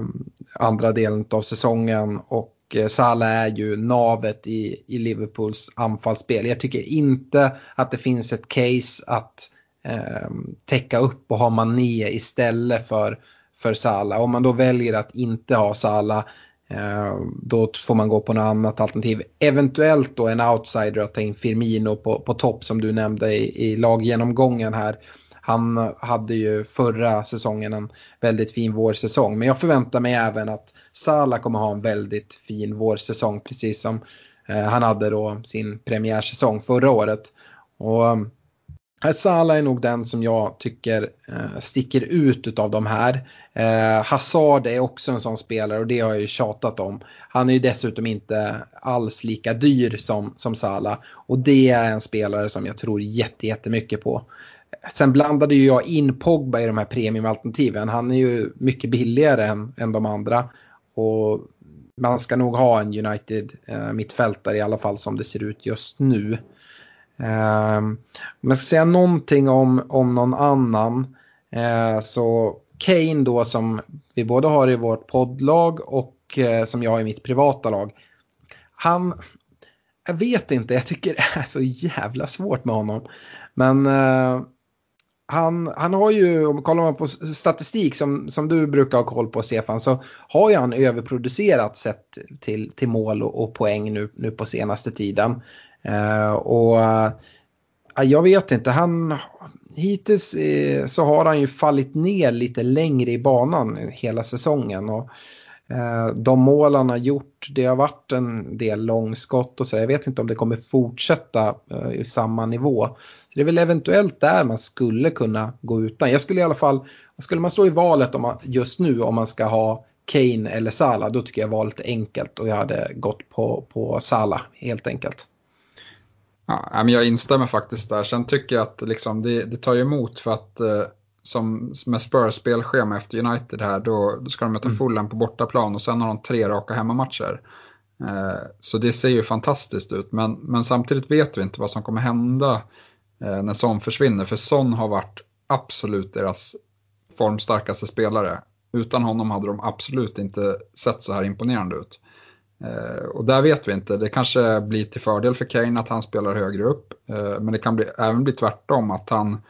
andra delen av säsongen. Och och eh, Salah är ju navet i, i Liverpools anfallsspel. Jag tycker inte att det finns ett case att eh, täcka upp och ha Mané istället för, för Salah. Om man då väljer att inte ha Salah eh, då får man gå på något annat alternativ. Eventuellt då en outsider att ta in Firmino på, på topp som du nämnde i, i laggenomgången här. Han hade ju förra säsongen en väldigt fin vårsäsong. Men jag förväntar mig även att Salah kommer ha en väldigt fin vårsäsong. Precis som eh, han hade då sin premiärsäsong förra året. Och eh, Salah är nog den som jag tycker eh, sticker ut av de här. Hazard är också en sån spelare och det har jag ju tjatat om. Han är ju dessutom inte alls lika dyr som, som Salah. Och det är en spelare som jag tror jättemycket på. Sen blandade ju jag in Pogba i de här premiumalternativen. Han är ju mycket billigare än, än de andra. Och man ska nog ha en United eh, mittfältare i alla fall som det ser ut just nu. Eh, om jag ska säga någonting om, om någon annan. Eh, så Kane då som vi både har i vårt poddlag och eh, som jag har i mitt privata lag. Han, jag vet inte, jag tycker det är så jävla svårt med honom. Men eh, han, han har ju, om kollar man på statistik som, som du brukar ha koll på Stefan, så har ju han överproducerat sett till, till mål och, och poäng nu, nu på senaste tiden. Uh, och uh, jag vet inte, han hittills uh, så har han ju fallit ner lite längre i banan hela säsongen. Och, de mål han har gjort, det har varit en del långskott och så. Jag vet inte om det kommer fortsätta i samma nivå det är väl eventuellt där man skulle kunna gå utan. Jag skulle i alla fall, skulle man stå i valet om man, just nu om man ska ha Kane eller Salah, då tycker jag valet är enkelt och jag hade gått på, på Salah helt enkelt. Ja, men jag instämmer faktiskt där. Sen tycker jag att liksom det, det tar emot för att eh, som med Spurs spelschema efter United här, då, då ska de möta mm. Fulham på bortaplan och sen har de tre raka hemmamatcher. Eh, så det ser ju fantastiskt ut, men, men samtidigt vet vi inte vad som kommer hända Eh, när Son försvinner. För Son har varit absolut deras formstarkaste spelare. Utan honom hade de absolut inte sett så här imponerande ut. Eh, och där vet vi inte. Det kanske blir till fördel för Kane att han spelar högre upp. Eh, men det kan bli, även bli tvärtom att han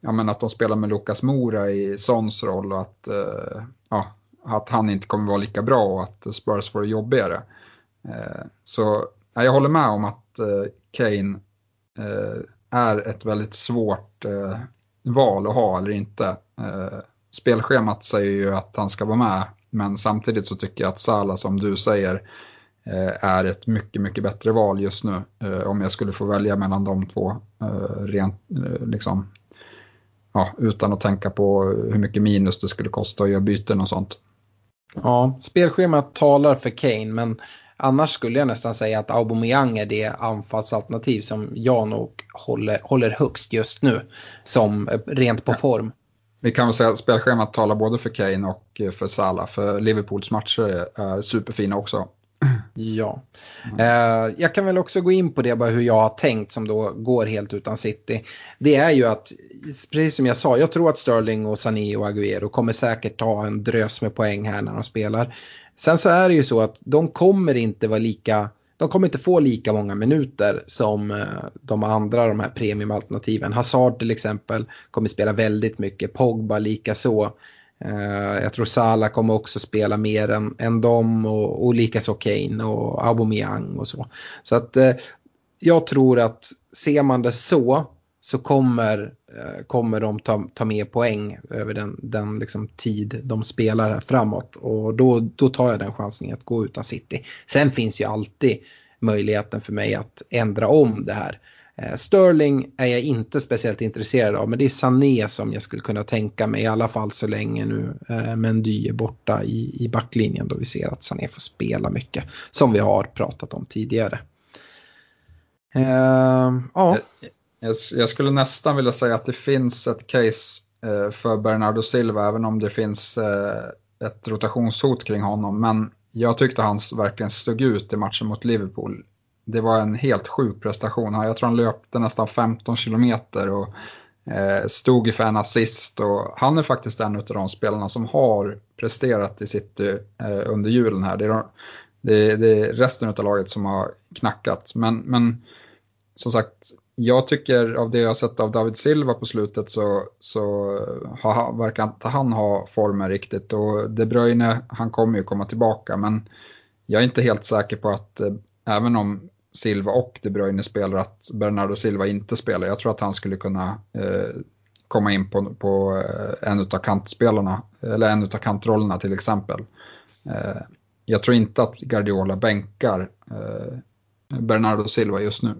ja, men att de spelar med Lukas Mora i Sons roll och att, eh, ja, att han inte kommer vara lika bra och att Spurs får det jobbigare. Eh, så ja, jag håller med om att eh, Kane eh, är ett väldigt svårt eh, val att ha eller inte. Eh, spelschemat säger ju att han ska vara med, men samtidigt så tycker jag att Sala som du säger eh, är ett mycket, mycket bättre val just nu. Eh, om jag skulle få välja mellan de två, eh, rent, eh, liksom, ja, utan att tänka på hur mycket minus det skulle kosta att göra byten och sånt. Ja, spelschemat talar för Kane, men Annars skulle jag nästan säga att Aubameyang är det anfallsalternativ som jag nog håller, håller högst just nu. Som eh, rent på form. Vi kan väl säga att spelschemat talar både för Kane och eh, för Salah. För Liverpools matcher är superfina också. [CLEARS THROAT] Ja. Mm. Eh, jag kan väl också gå in på det, bara hur jag har tänkt som då går helt utan City. Det är ju att, precis som jag sa, jag tror att Sterling och Sané och Agüero kommer säkert ta en drös med poäng här när de spelar. Sen så är det ju så att de kommer inte vara lika, de kommer inte få lika många minuter som eh, de andra de här premiumalternativen. Hazard till exempel kommer spela väldigt mycket, Pogba lika så. Eh, jag tror Salah kommer också spela mer än, än dem och, och likaså Kane och Aubameyang och så. Så att eh, jag tror att ser man det så så kommer, Eh, kommer de ta, ta med poäng över den, den liksom tid de spelar här framåt. Och då, då tar jag den chansen att gå utan City. Sen finns ju alltid möjligheten för mig att ändra om det här. Eh, Sterling är jag inte speciellt intresserad av men det är Sané som jag skulle kunna tänka mig i alla fall så länge nu eh, Mendy är borta i, i backlinjen då vi ser att Sané får spela mycket som vi har pratat om tidigare. Uh, ja. Jag, jag, skulle nästan vilja säga att det finns ett case eh, för Bernardo Silva även om det finns eh, ett rotationshot kring honom men jag tyckte han verkligen stod ut i matchen mot Liverpool det var en helt sjuk prestation. Jag tror han löpte nästan 15 kilometer och eh, stod för en assist. Och han är faktiskt en av de spelarna som har presterat i City eh, under julen här. Det är, det, det är resten av laget som har knackat. Men, men som sagt, jag tycker av det jag har sett av David Silva på slutet så, så har, verkar inte han ha formen riktigt. Och De Bruyne, han kommer ju komma tillbaka. Men jag är inte helt säker på att eh, även om Silva och De Bruyne spelar att Bernardo Silva inte spelar. Jag tror att han skulle kunna eh, komma in på, på eh, en av kantspelarna, eller en av kantrollerna till exempel. Eh, jag tror inte att Guardiola bänkar eh, Bernardo Silva just nu.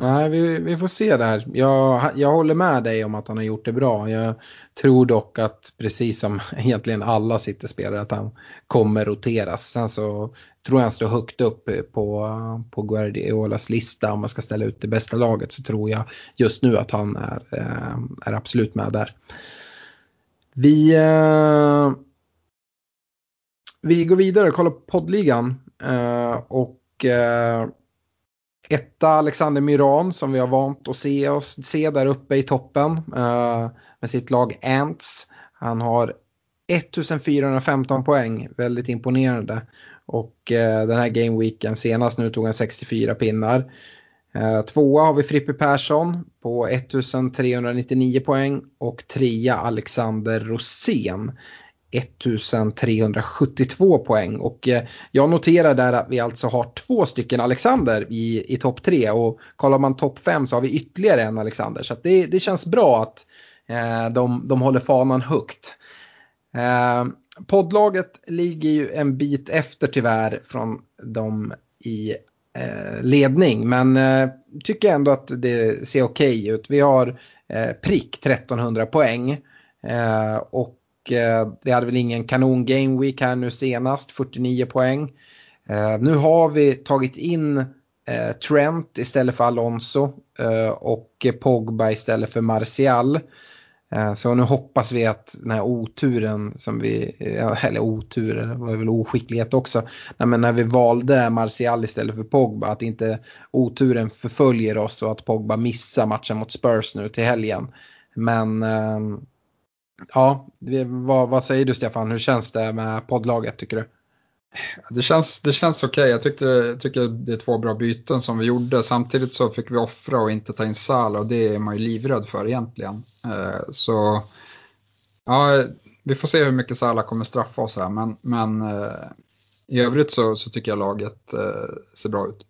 Nej, vi, vi får se där. Jag, jag håller med dig om att han har gjort det bra. Jag tror dock att precis som [LAUGHS] egentligen alla sitter spelare att han kommer roteras. Sen så tror jag han står högt upp på, på Guardiolas lista om man ska ställa ut det bästa laget så tror jag just nu att han är, eh, är absolut med där. Vi, eh, vi går vidare och kollar på poddligan. Eh, och Etta Alexander Myran som vi har vant att se, oss, se där uppe i toppen uh, med sitt lag Ants. Han har 1415 poäng, väldigt imponerande. Och uh, den här gameweeken senast nu tog han 64 pinnar. Uh, tvåa har vi Frippe Persson på 1399 poäng och trea Alexander Rosén 1372 poäng. Och eh, jag noterar där att vi alltså har två stycken Alexander i, i topp tre. Och kollar man topp fem så har vi ytterligare en Alexander. Så det, det känns bra att eh, de, de håller fanan högt. Eh, poddlaget ligger ju en bit efter tyvärr från dem i eh, ledning. Men eh, tycker ändå att det ser okej okay ut. Vi har eh, prick 1300 poäng. Eh, och eh, vi hade väl ingen kanon game week här nu senast, 49 poäng. Eh, nu har vi tagit in eh, Trent istället för Alonso eh, och Pogba istället för Martial. Eh, så nu hoppas vi att den här oturen som vi, eh, eller otur, det var väl oskicklighet också, Nej, men när vi valde Martial istället för Pogba, att inte oturen förföljer oss och att Pogba missar matchen mot Spurs nu till helgen. Men ehm, Ja, vad, vad säger du Stefan? Hur känns det med poddlaget tycker du? Det känns, det känns okej. Okay. Jag tyckte, tycker det är två bra byten som vi gjorde. Samtidigt så fick vi offra och inte ta in Sala och det är man ju livrädd för egentligen. Eh, så ja, vi får se hur mycket Sala kommer straffa oss här. Men, men eh, i övrigt så, så tycker jag laget eh, ser bra ut.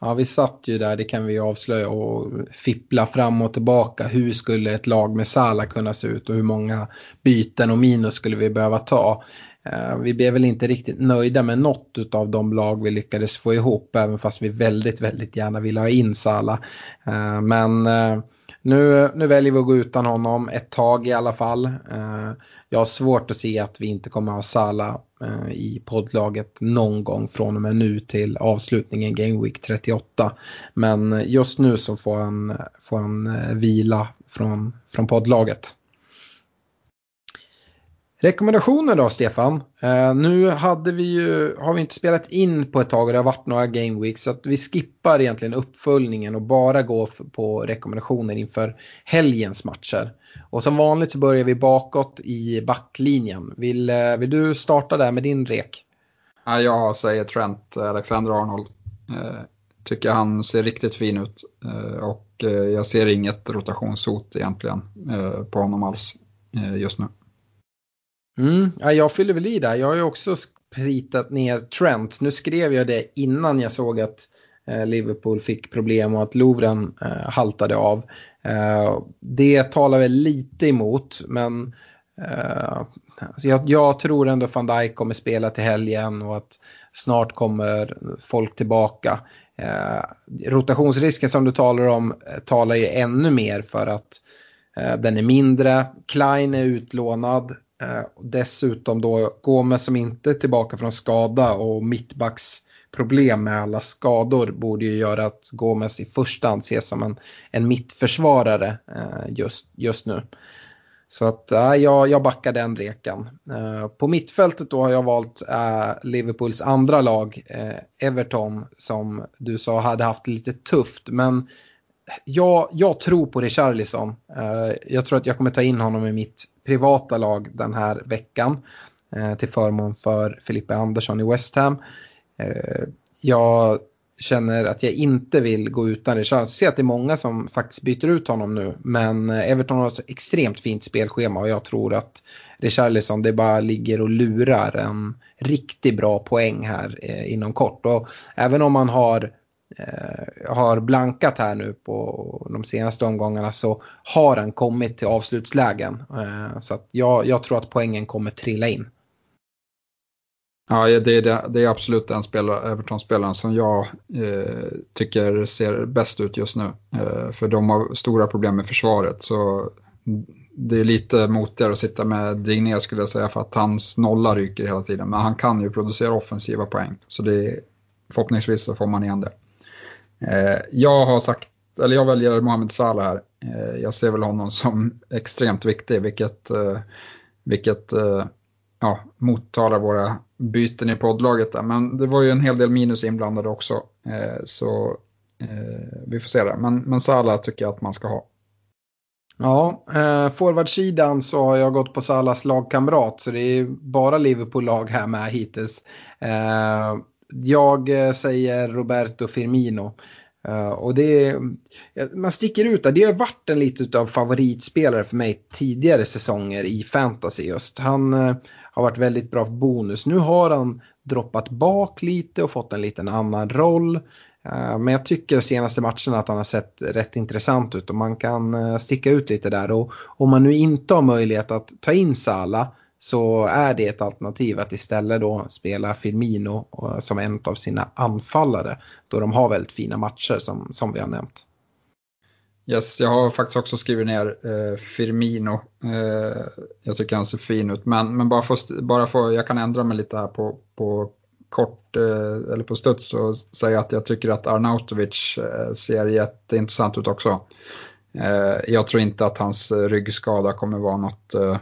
Ja, vi satt ju där, det kan vi avslöja, och fippla fram och tillbaka. Hur skulle ett lag med Sala kunna se ut och hur många byten och minus skulle vi behöva ta? Eh, vi blev väl inte riktigt nöjda med något av de lag vi lyckades få ihop, även fast vi väldigt, väldigt gärna ville ha in Sala. Eh, men eh, nu, nu väljer vi att gå utan honom ett tag i alla fall. Eh, jag har svårt att se att vi inte kommer att ha Sala eh, i poddlaget någon gång från och med nu till avslutningen Game Week 38. Men just nu så får han, får han eh, vila från, från poddlaget. Rekommendationer då Stefan? Eh, nu hade vi ju, har vi inte spelat in på ett tag och det har varit några game weeks så att vi skippar egentligen uppföljningen och bara går på rekommendationer inför helgens matcher. Och som vanligt så börjar vi bakåt i backlinjen. Vill, eh, vill du starta där med din rek? Ja, jag säger Trent eh, Alexander-Arnold. Eh, tycker han ser riktigt fin ut eh, och eh, jag ser inget rotationshot egentligen på honom alls just nu. Mm, ja, jag fyller väl i där. Jag har ju också spritat ner Trent. Nu skrev jag det innan jag såg att eh, Liverpool fick problem och att Lovren eh, haltade av. Eh, det talar väl lite emot, men eh, alltså jag, jag, tror ändå van Dijk kommer spela till helgen och att snart kommer folk tillbaka. Eh, rotationsrisken som du talar om eh, talar ju ännu mer för att eh, den är mindre. Klein är utlånad. Eh, dessutom då Gomes som inte är tillbaka från skada och mittbacks problem med alla skador borde ju göra att Gomes i första hand ses som en, en mittförsvarare eh, just, just nu. Så att äh, jag, jag backar den rekan. Eh, på mittfältet då har jag valt eh, Liverpools andra lag, Everton, som du sa hade haft lite tufft. Men jag, jag tror på Richarlison. Eh, jag tror att jag kommer ta in honom i mitt privata lag den här veckan. Eh, till förmån för Filippe Andersson i West Ham. Eh, jag känner att jag inte vill gå utan Richarlison. Jag ser att det är många som faktiskt byter ut honom nu. Men Everton har ett extremt fint spelschema och jag tror att Richarlison det bara ligger och lurar en riktigt bra poäng här inom kort. Och även om man har, Eh, har blankat här nu på de senaste omgångarna så har han kommit till avslutslägen. Eh, så att jag, jag tror att poängen kommer trilla in. Ja, det är, det, är absolut den spelare, Everton-spelaren som jag eh, tycker ser bäst ut just nu. Eh, för de har stora problem med försvaret. Så det är lite motigare att sitta med Digné skulle jag säga för att hans nolla ryker hela tiden. Men han kan ju producera offensiva poäng. Så det är, förhoppningsvis så får man igen det. Eh, jag har sagt, eller jag väljer Mohamed Salah här. Eh, jag ser väl honom som [LAUGHS] extremt viktig, vilket, eh, vilket eh, ja, mottalar våra byten i poddlaget där. Men det var ju en hel del minus inblandade också. Eh, så eh, vi får se det. Men, men Salah tycker jag att man ska ha. Ja, eh, forwardsidan så har jag gått på Salas lagkamrat så det är bara Liverpool-lag här med hittills. Eh, jag eh, säger Roberto Firmino. Eh, och det, eh, man sticker ut där. Det har varit en lite av favoritspelare för mig tidigare säsonger i fantasy just. Han har varit väldigt bra på bonus. Nu har han droppat bak lite och fått en liten annan roll. Men jag tycker de senaste matcherna att han har sett rätt intressant ut och man kan sticka ut lite där. Och om man nu inte har möjlighet att ta in Sala så är det ett alternativ att istället då spela Firmino eh, som en av sina anfallare. Då de har väldigt fina matcher som, som vi har nämnt. Yes, jag har faktiskt också skrivit ner eh, Firmino. Eh, jag tycker han ser fin ut, men, men bara, för, bara för, jag kan ändra mig lite här på, på kort eh, eller på studs och säga att jag tycker att Arnautovic eh, ser jätteintressant ut också. Eh, jag tror inte att hans eh, ryggskada kommer vara något eh,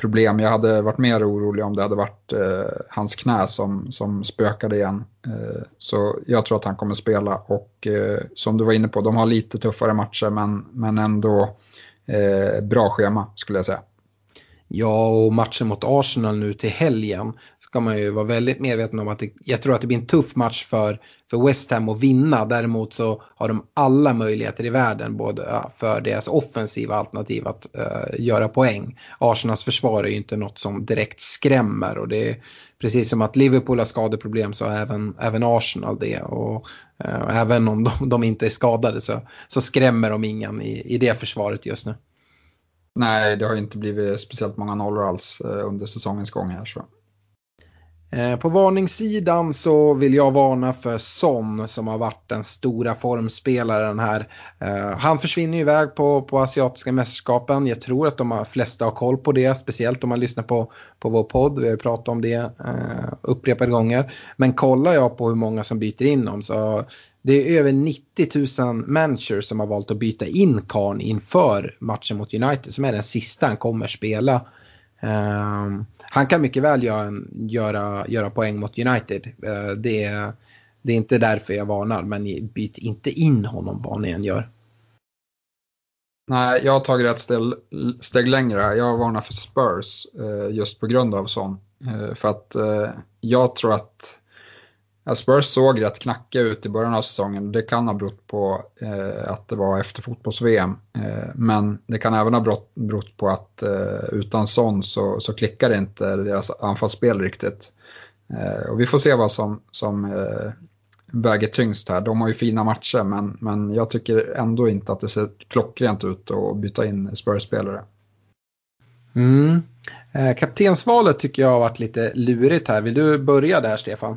problem. Jag hade varit mer orolig om det hade varit eh, hans knä som, som spökade igen. Eh, så jag tror att han kommer spela och eh, som du var inne på, de har lite tuffare matcher men, men ändå eh, bra schema skulle jag säga. Ja, och matchen mot Arsenal nu till helgen ska man ju vara väldigt medveten om att det, jag tror att det blir en tuff match för, för West Ham att vinna. Däremot så har de alla möjligheter i världen både för deras offensiva alternativ att uh, göra poäng. Arsenals försvar är ju inte något som direkt skrämmer och det är precis som att Liverpool har skadeproblem så har även, även Arsenal det. Och uh, även om de, de, inte är skadade så, så skrämmer de ingen i, i det försvaret just nu. Nej, det har inte blivit speciellt många nollor alls eh, under säsongens gång här. Så. Eh, på varningssidan så vill jag varna för Son som har varit den stora formspelaren här. Eh, han försvinner iväg på, på asiatiska mästerskapen. Jag tror att de flesta har koll på det, speciellt om man lyssnar på, på vår podd. Vi har pratat om det eh, upprepade gånger. Men kollar jag på hur många som byter in dem så det är över 90 000 managers som har valt att byta in Karn inför matchen mot United som är den sista han kommer spela Ehm, han kan mycket väl göra, göra, göra poäng mot United. Uh, det, det är inte därför jag varnar, men byt inte in honom vad ni än gör. Nej, jag har tagit ett steg, steg längre. Jag varnar för Spurs uh, just på grund av sån. Uh, för att jag tror att Spurs såg rätt knackiga ut i början av säsongen. Det kan ha berott på eh, att det var efter fotbolls-VM. Eh, men det kan även ha berott, berott på att eh, utan sån så, så klickar inte deras anfallsspel riktigt. Eh, och vi får se vad som, som eh, väger tyngst här. De har ju fina matcher men, men jag tycker ändå inte att det ser klockrent ut att byta in Spurs-spelare. Mm. Eh, kaptensvalet tycker jag har varit lite lurigt här. Vill du börja där Stefan?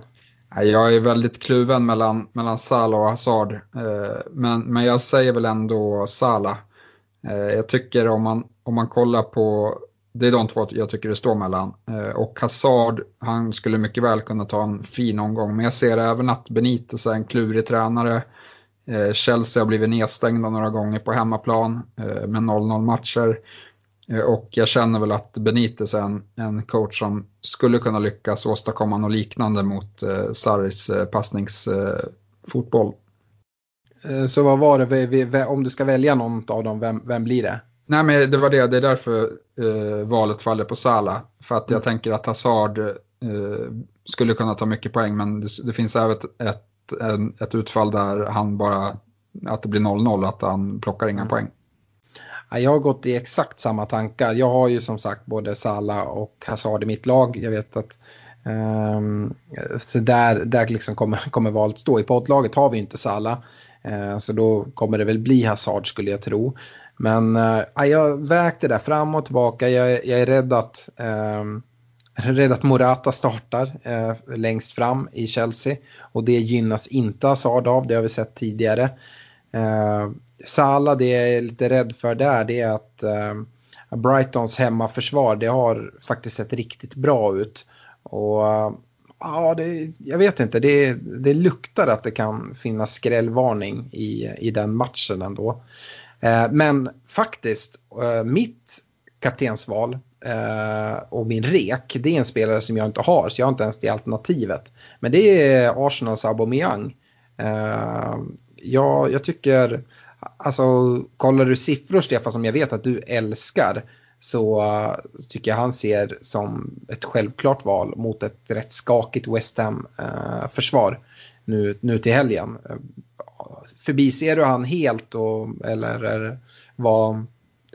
Jag är väldigt kluven mellan, mellan Salah och Hazard. Eh, men, men jag säger väl ändå Salah. Eh, jag tycker om man, om man kollar på, det är de två jag tycker det står mellan. Eh, och Hazard, han skulle mycket väl kunna ta en fin omgång. Men jag ser även att Benitez är en klurig tränare. Eh, Chelsea har blivit nedstängda några gånger på hemmaplan eh, med 0-0 matcher. Eh, och jag känner väl att Benitez är en, en coach som skulle kunna lyckas åstadkomma något liknande mot eh, Sarris eh, passningsfotboll. Eh, så vad var det, om du ska välja någon av dem, vem, vem blir det? Nej men det var det, det är därför eh, valet faller på Sala. För att jag mm. tänker att Hazard eh, skulle kunna ta mycket poäng men det, det finns även ett, ett, ett utfall där han bara, att det blir 0-0, att han plockar inga mm. poäng. Jag har gått i exakt samma tankar. Jag har ju som sagt både Sala och Hazard i mitt lag. Jag vet att um, så där, där liksom kommer, kommer valet stå. I poddlaget har vi inte Sala. Uh, eh, så då kommer det väl bli Hazard skulle jag tro. Men uh, jag vägde det där fram och tillbaka. Jag, jag är rädd att um, rädd att Morata startar uh, längst fram i Chelsea och det gynnas inte Hazard av, det har vi sett tidigare. Eh, Sala, det jag är lite rädd för där det är att eh, Brightons hemmaförsvar det har faktiskt sett riktigt bra ut. Och eh, ja, det, jag vet inte, det, det luktar att det kan finnas skrällvarning i, i den matchen ändå. Eh, men faktiskt, eh, mitt kaptensval eh, och min rek, det är en spelare som jag inte har, så jag har inte ens det alternativet. Men det är Arsenals Aubameyang. Eh, Ja, jag tycker Alltså, kollar du siffror Stefan som jag vet att du älskar så uh, tycker jag han ser som ett självklart val mot ett rätt skakigt West Ham-försvar eh, uh, nu, nu till helgen. Uh, förbiser du han helt och, eller är, vad,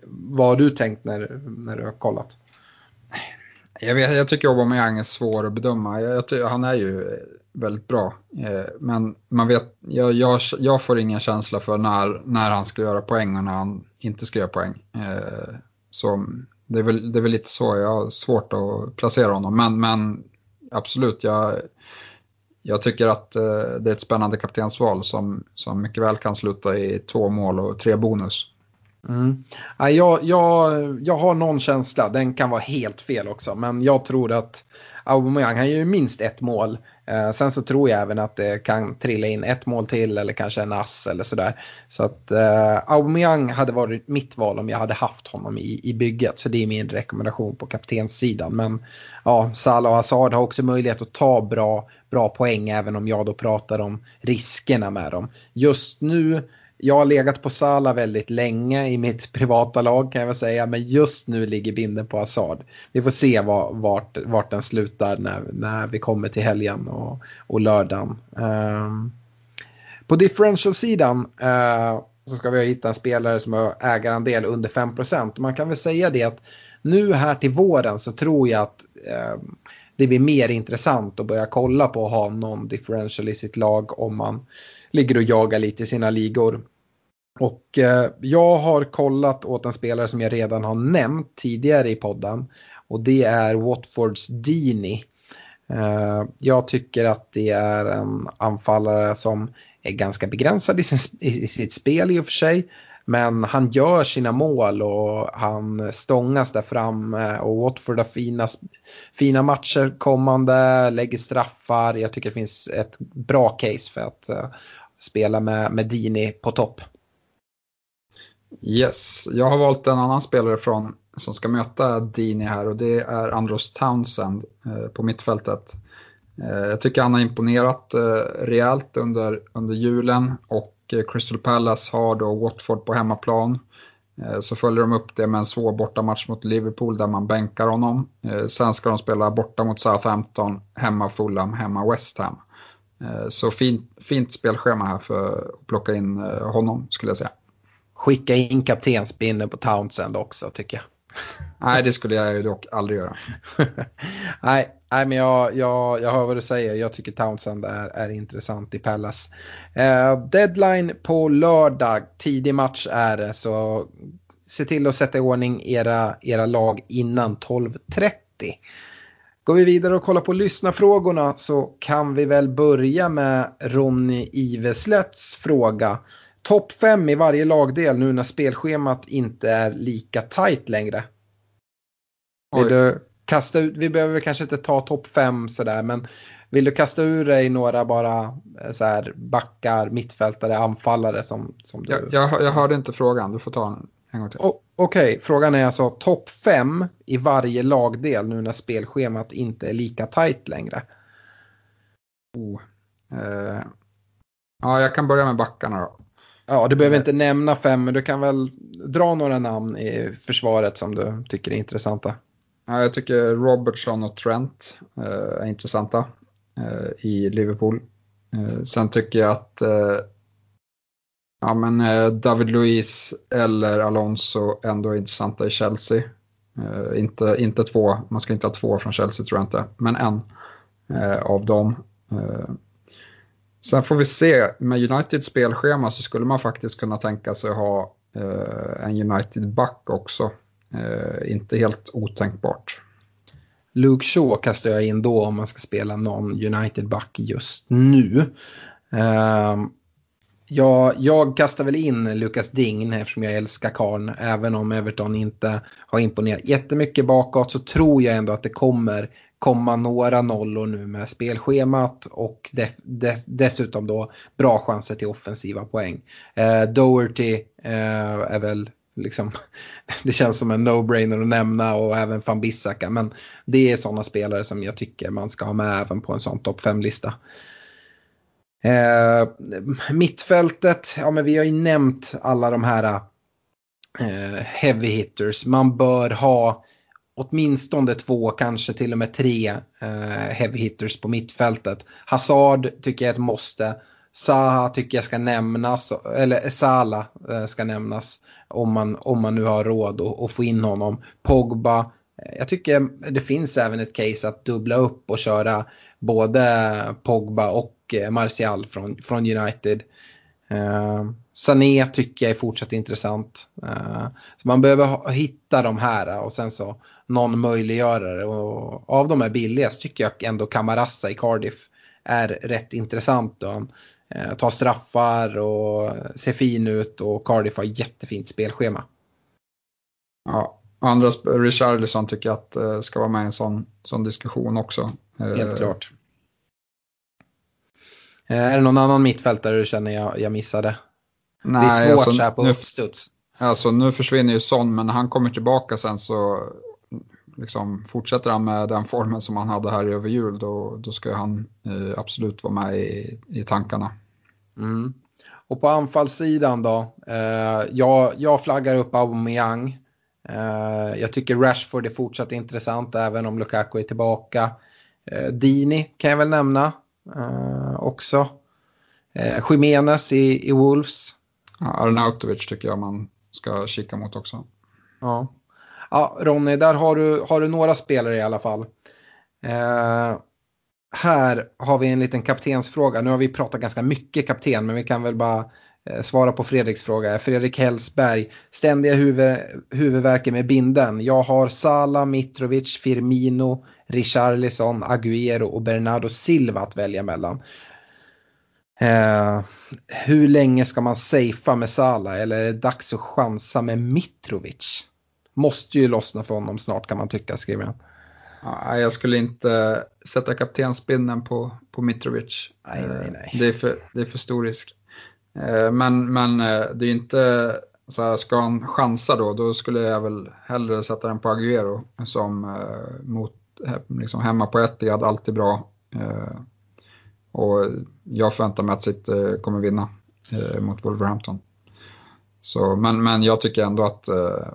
vad har du tänkt när, när du har kollat? Jag, vet, jag tycker Aubameyang är svår att bedöma. Jag, jag, han är ju väldigt bra. Eh, men man vet, jag, jag, jag, får ingen känsla för när, när han ska göra poäng och när han inte ska göra poäng. Eh, så det är, väl, det är väl lite så, jag har svårt att placera honom. Men, men absolut, jag, jag tycker att eh, det är ett spännande kaptensval som, som mycket väl kan sluta i två mål och tre bonus. Mm. Jag, jag, jag har någon känsla, den kan vara helt fel också, men jag tror att Aubameyang, han gör ju minst ett mål. Eh, sen så tror jag även att det kan trilla in ett mål till eller kanske en ass eller sådär. Så att eh, Aubameyang hade varit mitt val om jag hade haft honom i, i bygget. Så det är min rekommendation på kaptenssidan. Men ja, Salah och Hazard har också möjlighet att ta bra, bra poäng även om jag då pratar om riskerna med dem. Just nu jag har legat på Sala väldigt länge i mitt [LAUGHS] privata lag kan jag väl säga. Men just nu ligger binden på Hazard. Vi får se var, vart, vart den slutar när, när vi kommer till helgen och, och lördagen. Um, på differential-sidan uh, så ska vi hitta en spelare som har ägarandel under 5% Man kan väl säga det att nu här till våren så tror jag att uh, det blir mer intressant att börja kolla på att ha någon differential i sitt lag om man ligger och jagar lite i sina ligor. Och eh, jag har kollat åt en spelare som jag redan har nämnt tidigare i podden. Och det är Watfords Dini. Eh, jag tycker att det är en anfallare som är ganska begränsad i, sin, i sitt spel i och för sig. Men han gör sina mål och han stångas där fram eh, och Watford har fina, fina matcher kommande, lägger straffar. Jag tycker det finns ett bra case för att uh, spela med, med Dini på topp. Yes, jag har valt en annan spelare från, som ska möta Dini här och det är Andros Townsend eh, på mittfältet. Eh, jag tycker han har imponerat eh, rejält under, under julen och eh, Crystal Palace har då Watford på hemmaplan. Eh, så följer de upp det med en svår bortamatch mot Liverpool där man bänkar honom. Eh, sen ska de spela borta mot Southampton, hemma Fulham, hemma West Ham. Så fint, fint spelschema här för att plocka in honom skulle jag säga. Skicka in kaptensbindeln på Townsend också tycker jag. [LAUGHS] Nej, det skulle jag dock aldrig göra. [LAUGHS] nej, nej, men jag, jag, jag hör vad du säger. Jag tycker Townsend är, är intressant i Pallas. Eh, deadline på lördag. Tidig match är det, så se till att sätta i ordning era, era lag innan 12.30. Går vi vidare och kollar på lyssnarfrågorna så kan vi väl börja med Ronny Iveslätts fråga. Topp fem i varje lagdel nu när spelschemat inte är lika tajt längre. Vill du kasta ut, vi behöver kanske inte ta topp fem sådär men vill du kasta ur dig några bara eh, så här backar, mittfältare, anfallare som, som du... Jag, jag, jag hörde inte frågan, du får ta den en gång till. Okej, okay. frågan är alltså topp fem i varje lagdel nu när spelschemat inte är lika tajt längre. Oh. Eh. Ja, jag kan börja med backarna då. Ja, du behöver inte nämna fem, men du kan väl dra några namn i försvaret som du tycker är intressanta. Ja, jag tycker Robertson och Trent eh, är intressanta eh, i Liverpool. Eh, sen tycker jag att eh, ja, men, eh, David Luiz eller Alonso ändå är intressanta i Chelsea. Eh, inte, inte två, man ska inte ha två från Chelsea tror jag inte, men en eh, av dem. Sen får vi se, med Uniteds spelschema så skulle man faktiskt kunna tänka sig att ha en United-back också. Inte helt otänkbart. Luke Shaw kastar jag in då om man ska spela någon United-back just nu jag, jag kastar väl in Lukas Dign eftersom jag älskar karn. Även om Everton inte har imponerat jättemycket bakåt så tror jag ändå att det kommer komma några nollor nu med spelschemat och de, de, dessutom då bra chanser till offensiva poäng. Eh, Doherty eh, är väl liksom, [LAUGHS] det känns som en no-brainer att nämna och även van Bissaka. Men det är sådana spelare som jag tycker man ska ha med även på en sån topp 5-lista. Eh, mittfältet, ja men vi har ju nämnt alla de här eh, heavy hitters. Man bör ha åtminstone två, kanske till och med tre eh, heavy hitters på mittfältet. Hazard tycker jag är ett måste. Saha tycker jag ska nämnas, eller Sala eh, ska nämnas om man, om man nu har råd att, att få in honom. Pogba, eh, jag tycker det finns även ett case att dubbla upp och köra både Pogba och eh, Martial från, från United. Uh, Sané tycker jag är fortsatt intressant. Uh, så man behöver hitta de här och sen så någon möjliggörare. Och av de här billigast tycker jag ändå Camarassa i Cardiff är rätt intressant. Då. Uh, tar straffar och ser fin ut och Cardiff har jättefint spelschema. Ja, andra Richarlison tycker jag att ska vara med i en sån, sån diskussion också. Helt klart. Är det någon annan mittfältare du känner jag, jag missade? Nej, det är svårt alltså, så här på nu, uppstuds. Alltså nu försvinner ju Son, men när han kommer tillbaka sen så liksom, fortsätter han med den formen som han hade här över jul, då, då ska han eh, absolut vara med i, i tankarna. Mm. Och på anfallssidan då? Eh, jag, jag flaggar upp Aubameyang. Eh, jag tycker Rashford är fortsatt intressant även om Lukaku är tillbaka. Eh, Dini kan jag väl nämna eh, också. Eh, Jimenez i, i Wolves. Ja, Arnautovic tycker jag man ska kika mot också. Ja, ja Ronny, där har du, har du några spelare i alla fall. Eh, här har vi en liten kaptensfråga. Nu har vi pratat ganska mycket kapten, men vi kan väl bara eh, svara på Fredriks fråga. Fredrik Hellsberg, ständiga huvud, huvudvärken med binden. Jag har Sala, Mitrovic, Firmino, Richarlison, Agüero och Bernardo Silva att välja mellan. Eh, hur länge ska man safea med Sala eller är det dags att chansa med Mitrovic? Måste ju lossna för honom snart kan man tycka, skriver han. Ja, jag skulle inte sätta kaptensbindeln på, på Mitrovic. Nej, nej, eh, nej. Det, är för, det är för stor risk. Eh, men, men eh, det är inte så här, ska han chansa då, då skulle jag väl hellre sätta den på Agüero som eh, mot, liksom hemma på Etihad alltid bra. Och jag förväntar mig att City kommer vinna mot Wolverhampton. Så, men, men jag tycker ändå att eh,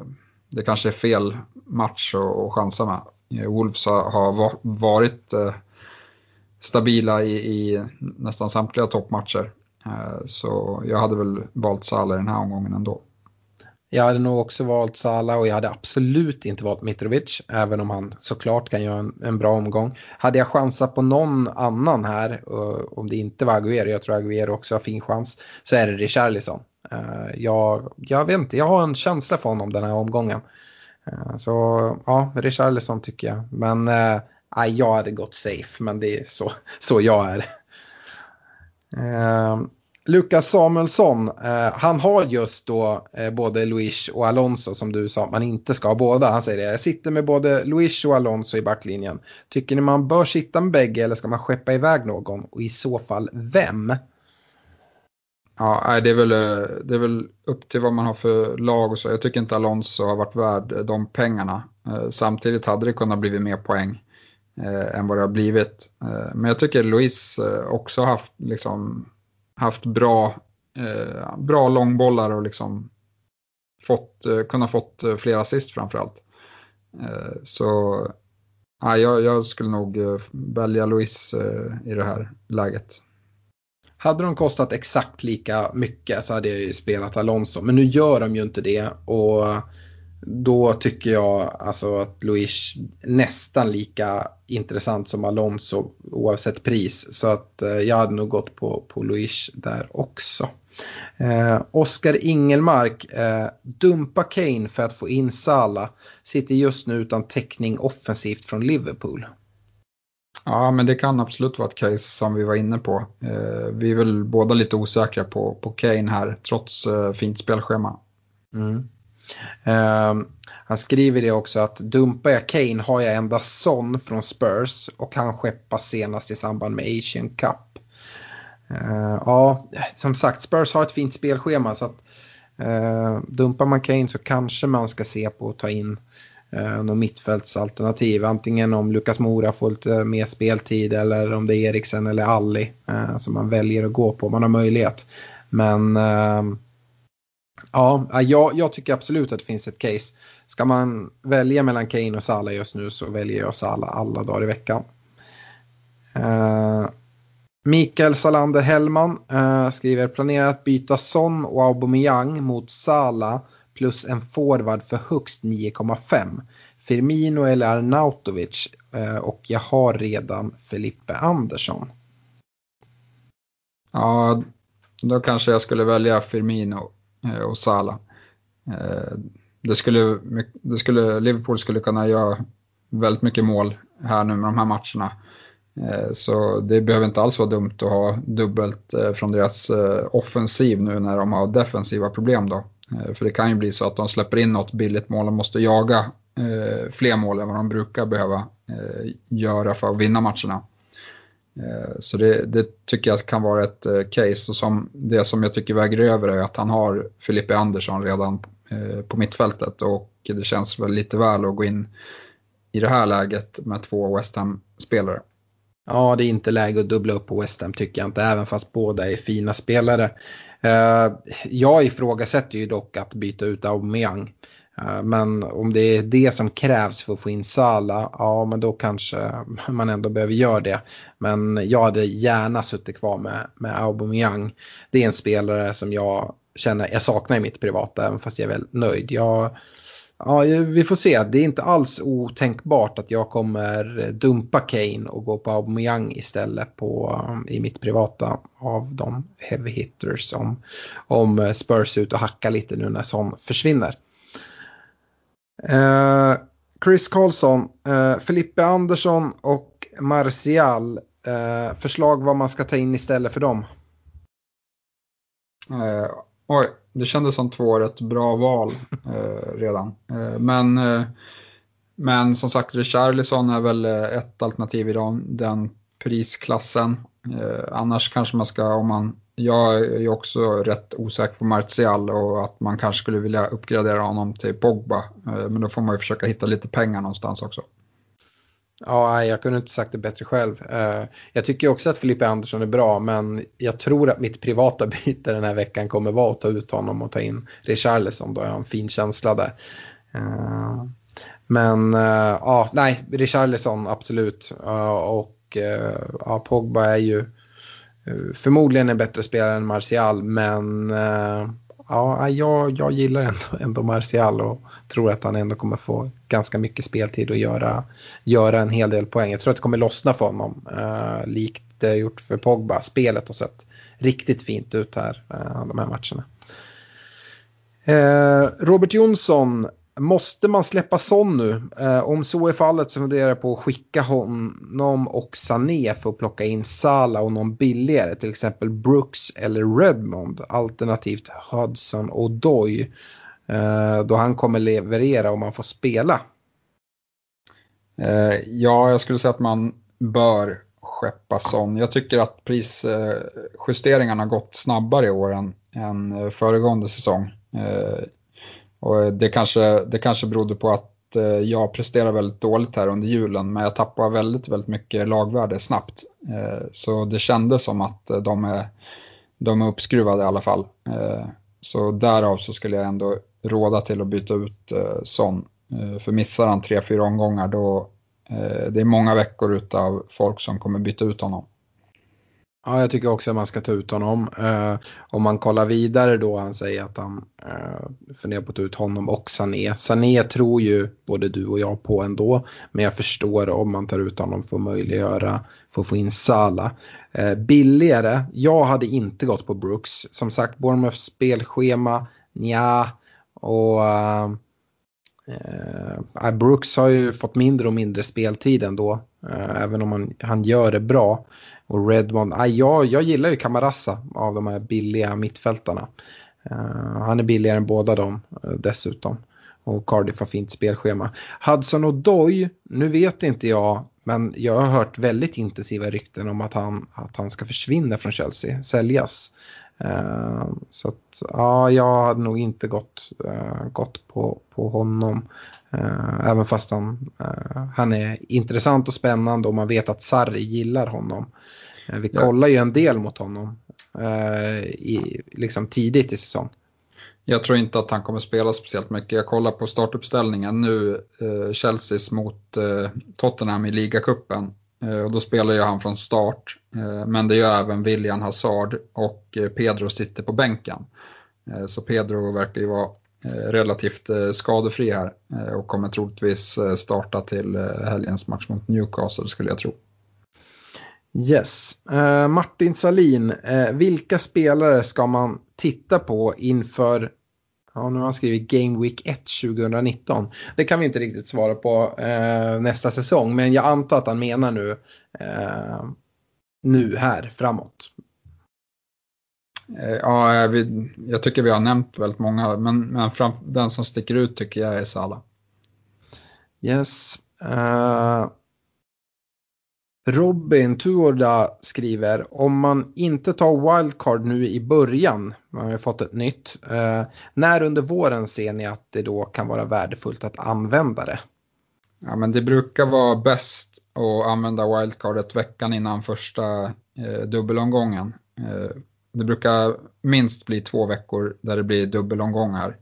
det kanske är fel match att, chansa med. Wolves har, har varit eh, stabila i, i nästan samtliga toppmatcher. Eh, så jag hade väl valt Salah den här omgången ändå. Jag hade nog också valt Salah och jag hade absolut inte valt Mitrovic, även om han såklart kan göra en, en bra omgång. Hade jag chansat på någon annan här, eh, om det inte var Aguero, jag tror Aguero också har fin chans, så är det Richarlison. Eh, jag, jag vet inte, jag har en känsla för honom den här omgången. Så ja, Richarlison tycker jag. Men äh, jag hade gått safe, men det är så, så jag är. Ehm, Lukas Samuelsson, eh, han har just då eh, både Luis och Alonso som du sa att man inte ska ha båda. Han säger det, jag sitter med både Luis och Alonso i backlinjen. Tycker ni man bör sitta med bägge eller ska man skeppa iväg någon? Och i så fall vem? Ja, det är, väl, eh, det är väl upp till vad man har för lag och så. Jag tycker inte Alonso har varit värd de pengarna. Eh, samtidigt hade det kunnat bli mer poäng eh, än vad det har blivit. Eh, men jag tycker Luis eh, också har haft liksom haft bra, eh, bra långbollar och liksom fått, eh, kunnat fått fler flera assist framförallt. Eh, så ja, jag, jag, skulle nog eh, välja Luis eh, i det här läget. Hade de kostat exakt lika mycket så hade jag ju spelat Alonso. Men nu gör de ju inte det. Och då tycker jag alltså att Luis nästan lika intressant som Alonso oavsett pris. Så att eh, jag hade nog gått på, på Luis där också. Eh, Oskar Ingelmark, eh, dumpa Kane för att få in Sala. Sitter just nu utan täckning offensivt från Liverpool. Ja, men det kan absolut vara ett case som vi var inne på. Eh, vi är väl båda lite osäkra på, på Kane här, trots eh, fint spelschema. Mm. Ehm, han skriver det också att dumpar jag Kane har jag endast Son från Spurs och han skeppas senast i samband med Asian Cup. Uh, ja, som sagt Spurs har ett fint spelschema så att uh, dumpar man Kane så kanske man ska se på att ta in uh, något mittfältsalternativ. Antingen om Lukas Mora får lite mer speltid eller om det är Eriksen eller Alli uh, som man väljer att gå på. Man har möjlighet. Men uh, Ja, jag, jag, tycker absolut att det finns ett case. Ska man välja mellan Kane och Salah just nu så väljer jag Salah alla dagar i veckan. Eh, uh, Mikael Salander Hellman uh, eh, skriver planerar att byta Son och Aubameyang mot Salah plus en forward för högst 9,5. Firmino eller Arnautovic uh, och jag har redan Felipe Andersson. Ja, då kanske jag skulle välja Firmino Eh, och Salah. Eh, det skulle, det skulle, Liverpool skulle kunna göra väldigt mycket mål här nu med de här matcherna. Eh, så det behöver inte alls vara dumt att ha dubbelt eh, från deras offensiv nu när de har defensiva problem då. För det kan ju bli så att de släpper in något billigt mål och måste jaga fler mål än vad de brukar behöva göra för att vinna matcherna. Eh, så det, det, tycker jag kan vara ett eh, case. Och som, det som jag tycker väger över är att han har Filippe Andersson redan eh, på mittfältet och det känns väl lite väl att gå in i det här läget med två West Ham-spelare. Ja, det är inte läge att dubbla upp på West Ham tycker jag inte, även fast båda är fina spelare. Jag ifrågasätter ju dock att byta ut Aubameyang. Eh, men om det är det som krävs för att få in Sala, ja men då kanske man ändå behöver göra det. Men jag hade gärna suttit kvar med, med Aubameyang. Det är en spelare som jag känner jag saknar i mitt privata, även fast jag är väldigt nöjd. Jag, ja, vi får se, det är inte alls otänkbart att jag kommer dumpa Kane och gå på Aubameyang istället på, i mitt privata av de heavy hitters om, om Spurs ut och hacka lite nu när Son försvinner. Eh, Chris Karlsson, eh, Filippe Andersson och Martial. Eh, förslag vad man ska ta in istället för dem? Eh, oj, det kändes som två rätt bra val eh, redan. Eh, men, eh, men som sagt, Richarlison är väl eh, ett alternativ i den, den prisklassen. Eh, annars kanske man ska, om man jag är också rätt osäker på Martial och att man kanske skulle vilja uppgradera honom till Pogba. Eh, men då får man ju försöka hitta lite pengar någonstans också. Ja, jag kunde inte sagt det bättre själv. Eh, jag tycker också att Filippe Andersson är bra, men jag tror att mitt privata [LAUGHS] byte den här veckan kommer vara att ta ut honom och ta in Richarlison. Då jag har en fin känsla där. Eh, men ja, nej, Richarlison absolut. och ja, Pogba är ju Eh, förmodligen en bättre spelare än Martial, men eh, ja, jag, jag gillar ändå, [LAUGHS] ändå Martial och tror att han ändå kommer få ganska mycket speltid och göra, göra en hel del poäng. Jag tror att det kommer lossna för honom, eh, likt det gjort för Pogba. Spelet har sett riktigt fint ut här, eh, de här matcherna. Eh, Robert Jonsson Måste man släppa Son nu? Eh, om så är fallet så funderar jag på att skicka honom och Sané för att plocka in Sala och någon billigare, till exempel Brooks eller Redmond, alternativt Hudson och Doy. Eh, då han kommer leverera om man får spela. Eh, ja, jag skulle säga att man bör skeppa Son. Jag tycker att prisjusteringarna eh, har gått snabbare i år än, än eh, föregående säsong. Eh, och eh, det kanske, det kanske berodde på att eh, jag presterar väldigt dåligt här under julen, men jag tappar väldigt, väldigt mycket lagvärde snabbt. Eh, så det kändes som att de är, de är uppskruvade i alla fall. Så därav så skulle jag ändå råda till att byta ut Son. För missar han tre, fyra omgångar då det är många veckor utav folk som kommer byta ut honom. Ja, jag tycker också att man ska ta ut honom. Eh, om man kollar vidare då, han säger att han eh, funderar på att ta ut honom och Sané. Sané tror ju både du och jag på ändå, men jag förstår om man tar ut honom för att möjliggöra, för att få in Sala. Eh, billigare, jag hade inte gått på Brooks. Som sagt, Bournemouths spelschema, ja och eh, eh, Brooks har ju fått mindre och mindre speltid ändå, eh, även om han, han gör det bra. Och Redmond, ah, jag, jag gillar ju Camarasa av de här billiga mittfältarna. Uh, han är billigare än båda dem uh, dessutom. Och Cardiff har fint spelschema. Hudson och Doy, nu vet inte jag, men jag har hört väldigt intensiva rykten om att han, att han ska försvinna från Chelsea, säljas. Uh, så att, ja, jag hade nog inte gått, uh, gått på, på honom. Uh, även fast han, han är intressant och spännande och man vet att Sarri gillar honom. Eh, vi kollar ju en del mot honom eh, i, liksom tidigt i säsong. Jag tror inte att han kommer spela speciellt mycket. Jag kollar på startuppställningen nu, eh, Chelseas mot eh, Tottenham i ligacupen. Eh, och då spelar ju han från start. Eh, men det gör även William Hazard och eh, Pedro sitter på bänken. så Pedro verkar ju vara Eh, relativt eh, skadefri här eh, och kommer troligtvis starta till helgens match mot Newcastle skulle jag tro. Yes. Uh, Martin Salin, uh, vilka spelare ska man titta på inför, ja nu har han skrivit Game Week 1 2019. Det kan vi inte riktigt svara på uh, nästa säsong, men jag antar att han menar nu, nu här framåt. Ja, vi, jag tycker vi har nämnt väldigt många, men, men fram, den som sticker ut tycker jag är Sala. Yes. Robin Tuorda skriver om man inte tar wildcard nu i början, man har ju fått ett nytt, eh, när under våren ser ni att det då kan vara värdefullt att använda det? Ja men det brukar vara bäst att använda wildcardet veckan innan första eh, dubbelomgången. Eh, det brukar minst bli två veckor där det blir dubbelomgångar.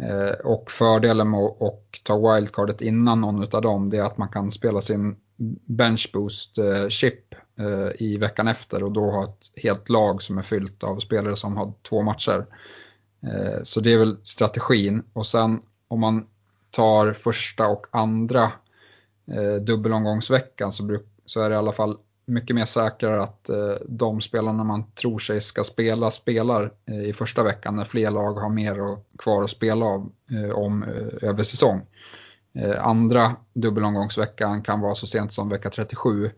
Eh, och fördelen med att ta wildcardet innan någon av dem det är att man kan spela sin Benchboost-chip eh, eh, i veckan efter och då ha ett helt lag som är fyllt av spelare som har två matcher. Så det är väl strategin och sen om man tar första och andra dubbelomgångsveckan så är det i alla fall mycket mer säkrare att eh, de spelarna man tror sig ska spela spelar eh, i första veckan när fler lag har mer kvar att spela av eh, om över säsong. Eh, andra dubbelomgångsveckan kan vara så sent som vecka 37.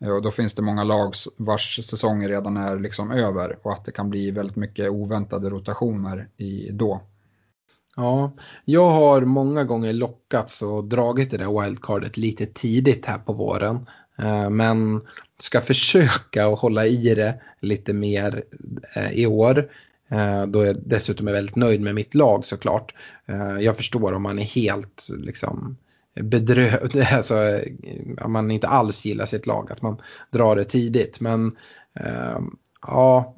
Eh, och då finns det många lag vars säsonger redan är liksom över och att det kan bli väldigt mycket oväntade rotationer i då. Ja, jag har många gånger lockats och dragit det där wildcardet lite tidigt här på våren. Eh, men ska försöka att hålla i det lite mer eh, i år. Eh, då jag dessutom är väldigt nöjd med mitt lag såklart. Jag förstår om man är helt liksom bedrövd, [LAUGHS] alltså om man inte alls gillar sitt lag, att man drar det tidigt. Men ja,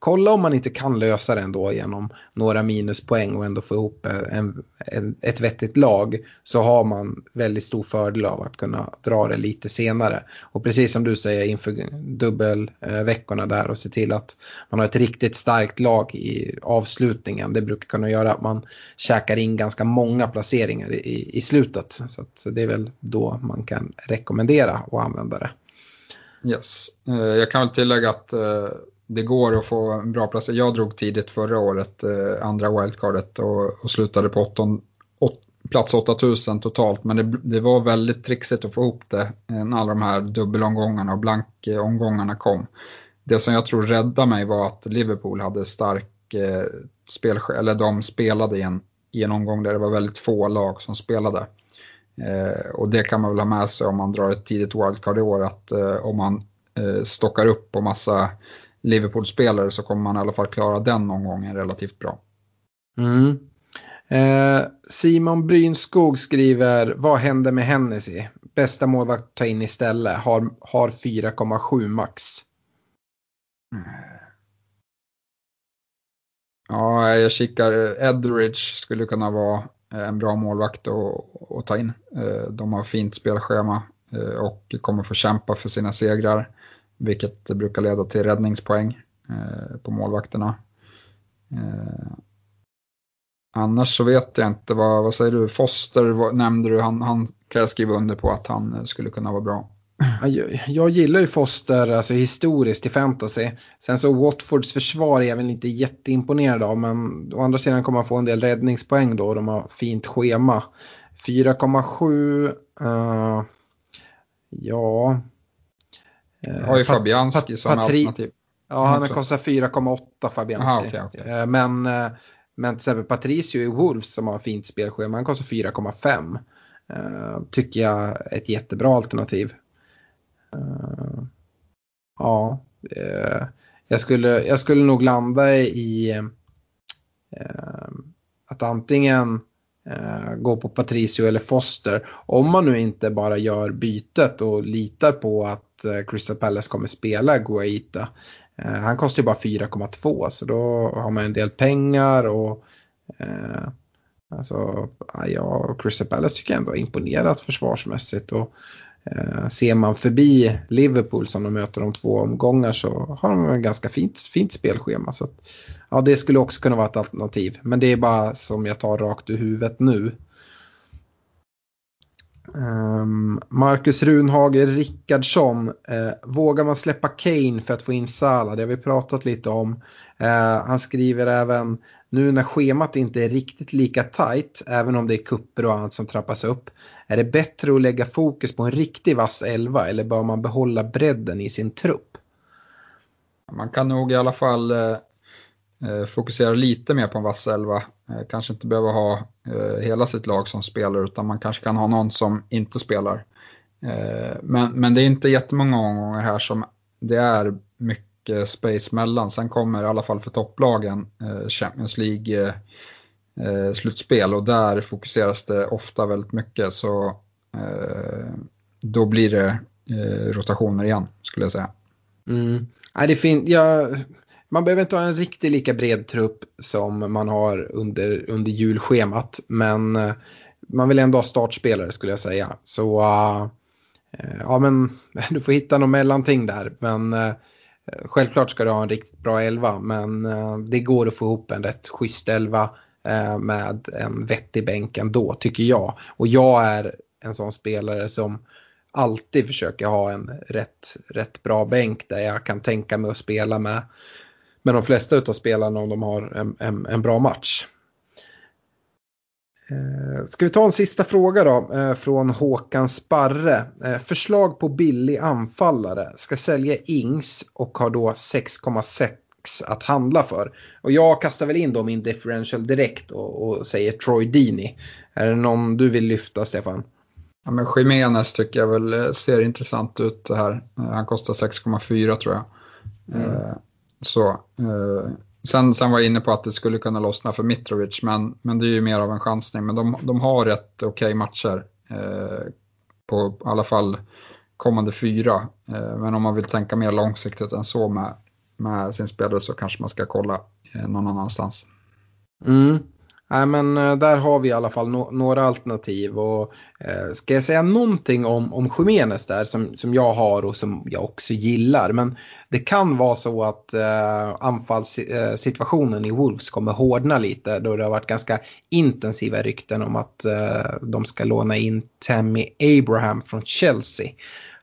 kolla om man inte kan lösa det ändå genom några minuspoäng och ändå få ihop en, en, ett vettigt lag så har man väldigt stor fördel av att kunna dra det lite senare. Och precis som du säger inför dubbelveckorna där och se till att man har ett riktigt starkt lag i avslutningen. Det brukar kunna göra att man käkar in ganska många placeringar i, i slutet. Så det är väl då man kan rekommendera att använda det. Yes. Eh, jag kan väl tillägga att eh, det går att få en bra plats. Jag drog tidigt förra året, eh, andra wildcardet och, och slutade på åtton, åt, plats 8000 totalt. Men det, det, var väldigt trixigt att få ihop det eh, när alla de här dubbelomgångarna och blankomgångarna kom. Det som jag tror räddade mig var att Liverpool hade stark eh, spel, eller de spelade i en, i en omgång där det var väldigt få lag som spelade. Eh, och det kan man väl ha med sig om man drar ett tidigt wildcard i år att eh, om man eh, stockar upp på massa Liverpool-spelare så kommer man i alla fall klara den omgången relativt bra. Mm. Eh, Simon Brynskog skriver, vad händer med Hennessy? Bästa målvakt att ta in istället, har, har 4,7 max. Ja, jag kikar, Edridge skulle kunna vara en bra målvakt att, att ta in. Eh, de har fint spelschema eh, och kommer få kämpa för sina segrar, vilket brukar leda till räddningspoäng eh, på målvakterna. Eh, annars så vet jag inte, vad, vad säger du? Foster vad, nämnde du, han, han kan jag skriva under på att han eh, skulle kunna vara bra. Jag, jag gillar ju Foster alltså, historiskt i fantasy. Sen så Watfords försvar är jag väl inte jätteimponerad av men å andra sidan kommer man få en del räddningspoäng då. De har fint schema. 4,7. Uh, ja. Uh, har ju Fabianski som Patri alternativ. Ja, han kostar 4,8 Fabianski. Aha, okay, okay. Uh, men, uh, men till exempel Patricio i Wolves som har fint spelschema, han kostar 4,5. Uh, tycker jag är ett jättebra alternativ. Ja, jag, skulle, jag skulle nog landa i att antingen gå på Patricio eller Foster. Om man nu inte bara gör bytet och litar på att Eh, Crystal Palace kommer spela Guaita. Eh, han kostar ju bara 4,2 så då har man en del pengar och eh, Alltså, ja, Crystal Palace tycker jag ändå har imponerat försvarsmässigt. Och Eh, ser man förbi Liverpool som de möter om två omgångar så har de en ganska fint, fint spelschema. Så att, ja, det skulle också kunna vara ett alternativ. Men det är bara som jag tar rakt ur huvudet nu. Ehm, Marcus Runhager Rickardsson. Eh, vågar man släppa Kane för att få in Salah? Det har vi pratat lite om. Eh, han skriver även nu när schemat inte är riktigt lika tajt, även om det är kupper och annat som trappas upp, är det bättre att lägga fokus på en riktig vass elva eller bör man behålla bredden i sin trupp? Man kan nog i alla fall eh, eh fokusera lite mer på en vass elva. Eh, kanske inte behöva ha eh, hela sitt lag som spelar utan man kanske kan ha någon som inte spelar. Eh, men, men det är inte jättemånga omgångar här som det är mycket space mellan. Sen kommer i alla fall för topplagen Champions League-slutspel och där fokuseras det ofta väldigt mycket. Så då blir det rotationer igen skulle jag säga. Mm. Nej, det fin jag man behöver inte ha en riktigt lika bred trupp som man har under, under julschemat. Men eh, man vill ändå ha startspelare skulle jag säga. Så uh, ja, men [LAUGHS] du får hitta något mellanting där. Men uh, Självklart ska du ha en riktigt bra elva men uh, det går att få ihop en rätt schysst elva med en vettig bänk ändå tycker jag. Och jag är en sån spelare som alltid försöker ha en rätt, rätt bra bänk där jag kan tänka mig att spela med, med de flesta av spelarna om de har en, en, en bra match. Eh, ska vi ta en sista fråga då eh, från Håkan Sparre. Eh, förslag på billig anfallare. Ska sälja Ings och har då 6,6 att handla för. Och jag kastar väl in då min differential direkt och, och säger Troy Dini. Är det någon du vill lyfta Stefan? Ja, men Jiménez tycker jag väl ser intressant ut här. Han kostar 6,4 tror jag. Mm. Så eh, Sen, sen var jag inne på att det skulle kunna lossna för Mitrovic, men, men det är ju mer av en chansning. Men de, de har rätt okej okay matcher eh, på i alla fall kommande fyra. Eh, men om man vill tänka mer långsiktigt än så med, med sin spelare så kanske man ska kolla eh, någon annanstans. Mm. Nej, men eh, där har vi i alla fall no några alternativ. Och, eh, ska jag säga någonting om, om Jiménez där som, som jag har och som jag också gillar. Men det kan vara så att eh, anfallssituationen eh, i Wolves kommer hårdna lite då det har varit ganska intensiva rykten om att eh, de ska låna in Tammy Abraham från Chelsea.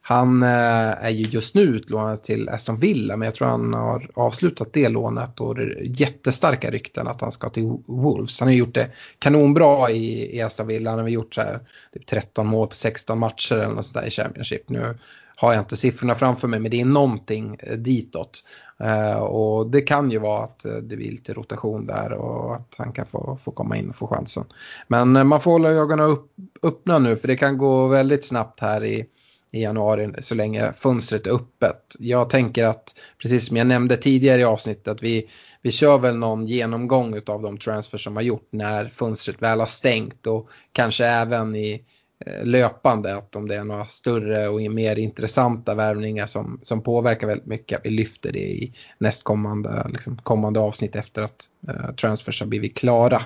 Han eh, är ju just nu utlånad till Aston Villa men jag tror han har avslutat det lånet och det är jättestarka rykten att han ska till Wolves. Han har gjort det kanonbra i, i Aston Villa. Han har gjort så här, typ 13 mål på 16 matcher eller något sånt där i Championship. Nu har jag inte siffrorna framför mig men det är någonting eh, ditåt. Eh, och det kan ju vara att eh, det blir lite rotation där och att han kan få, få komma in och få chansen. Men man får hålla ögonen upp, öppna nu för det kan gå väldigt snabbt här i i januari så länge fönstret är öppet. Jag tänker att, precis som jag nämnde tidigare i avsnittet, att vi, vi kör väl någon genomgång av de transfers som har gjort när fönstret väl har stängt och kanske även i eh, löpande att om det är några större och mer intressanta värvningar som, som påverkar väldigt mycket, att vi lyfter det i nästkommande liksom, kommande avsnitt efter att eh, transfers har blivit klara.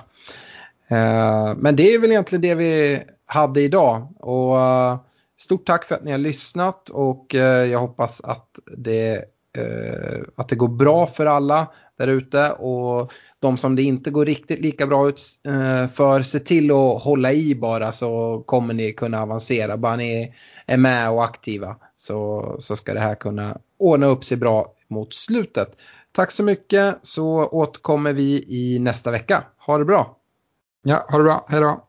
Eh, men det är väl egentligen det vi hade idag och uh, Stort tack för att ni har lyssnat och eh, jag hoppas att det, eh, att det går bra för alla där ute. Och de som det inte går riktigt lika bra ut eh, för, se till att hålla i bara så kommer ni kunna avancera. Bara ni är med och aktiva så, så ska det här kunna ordna upp sig bra mot slutet. Tack så mycket så återkommer vi i nästa vecka. Ha det bra! Ja, ha det bra. Hej då!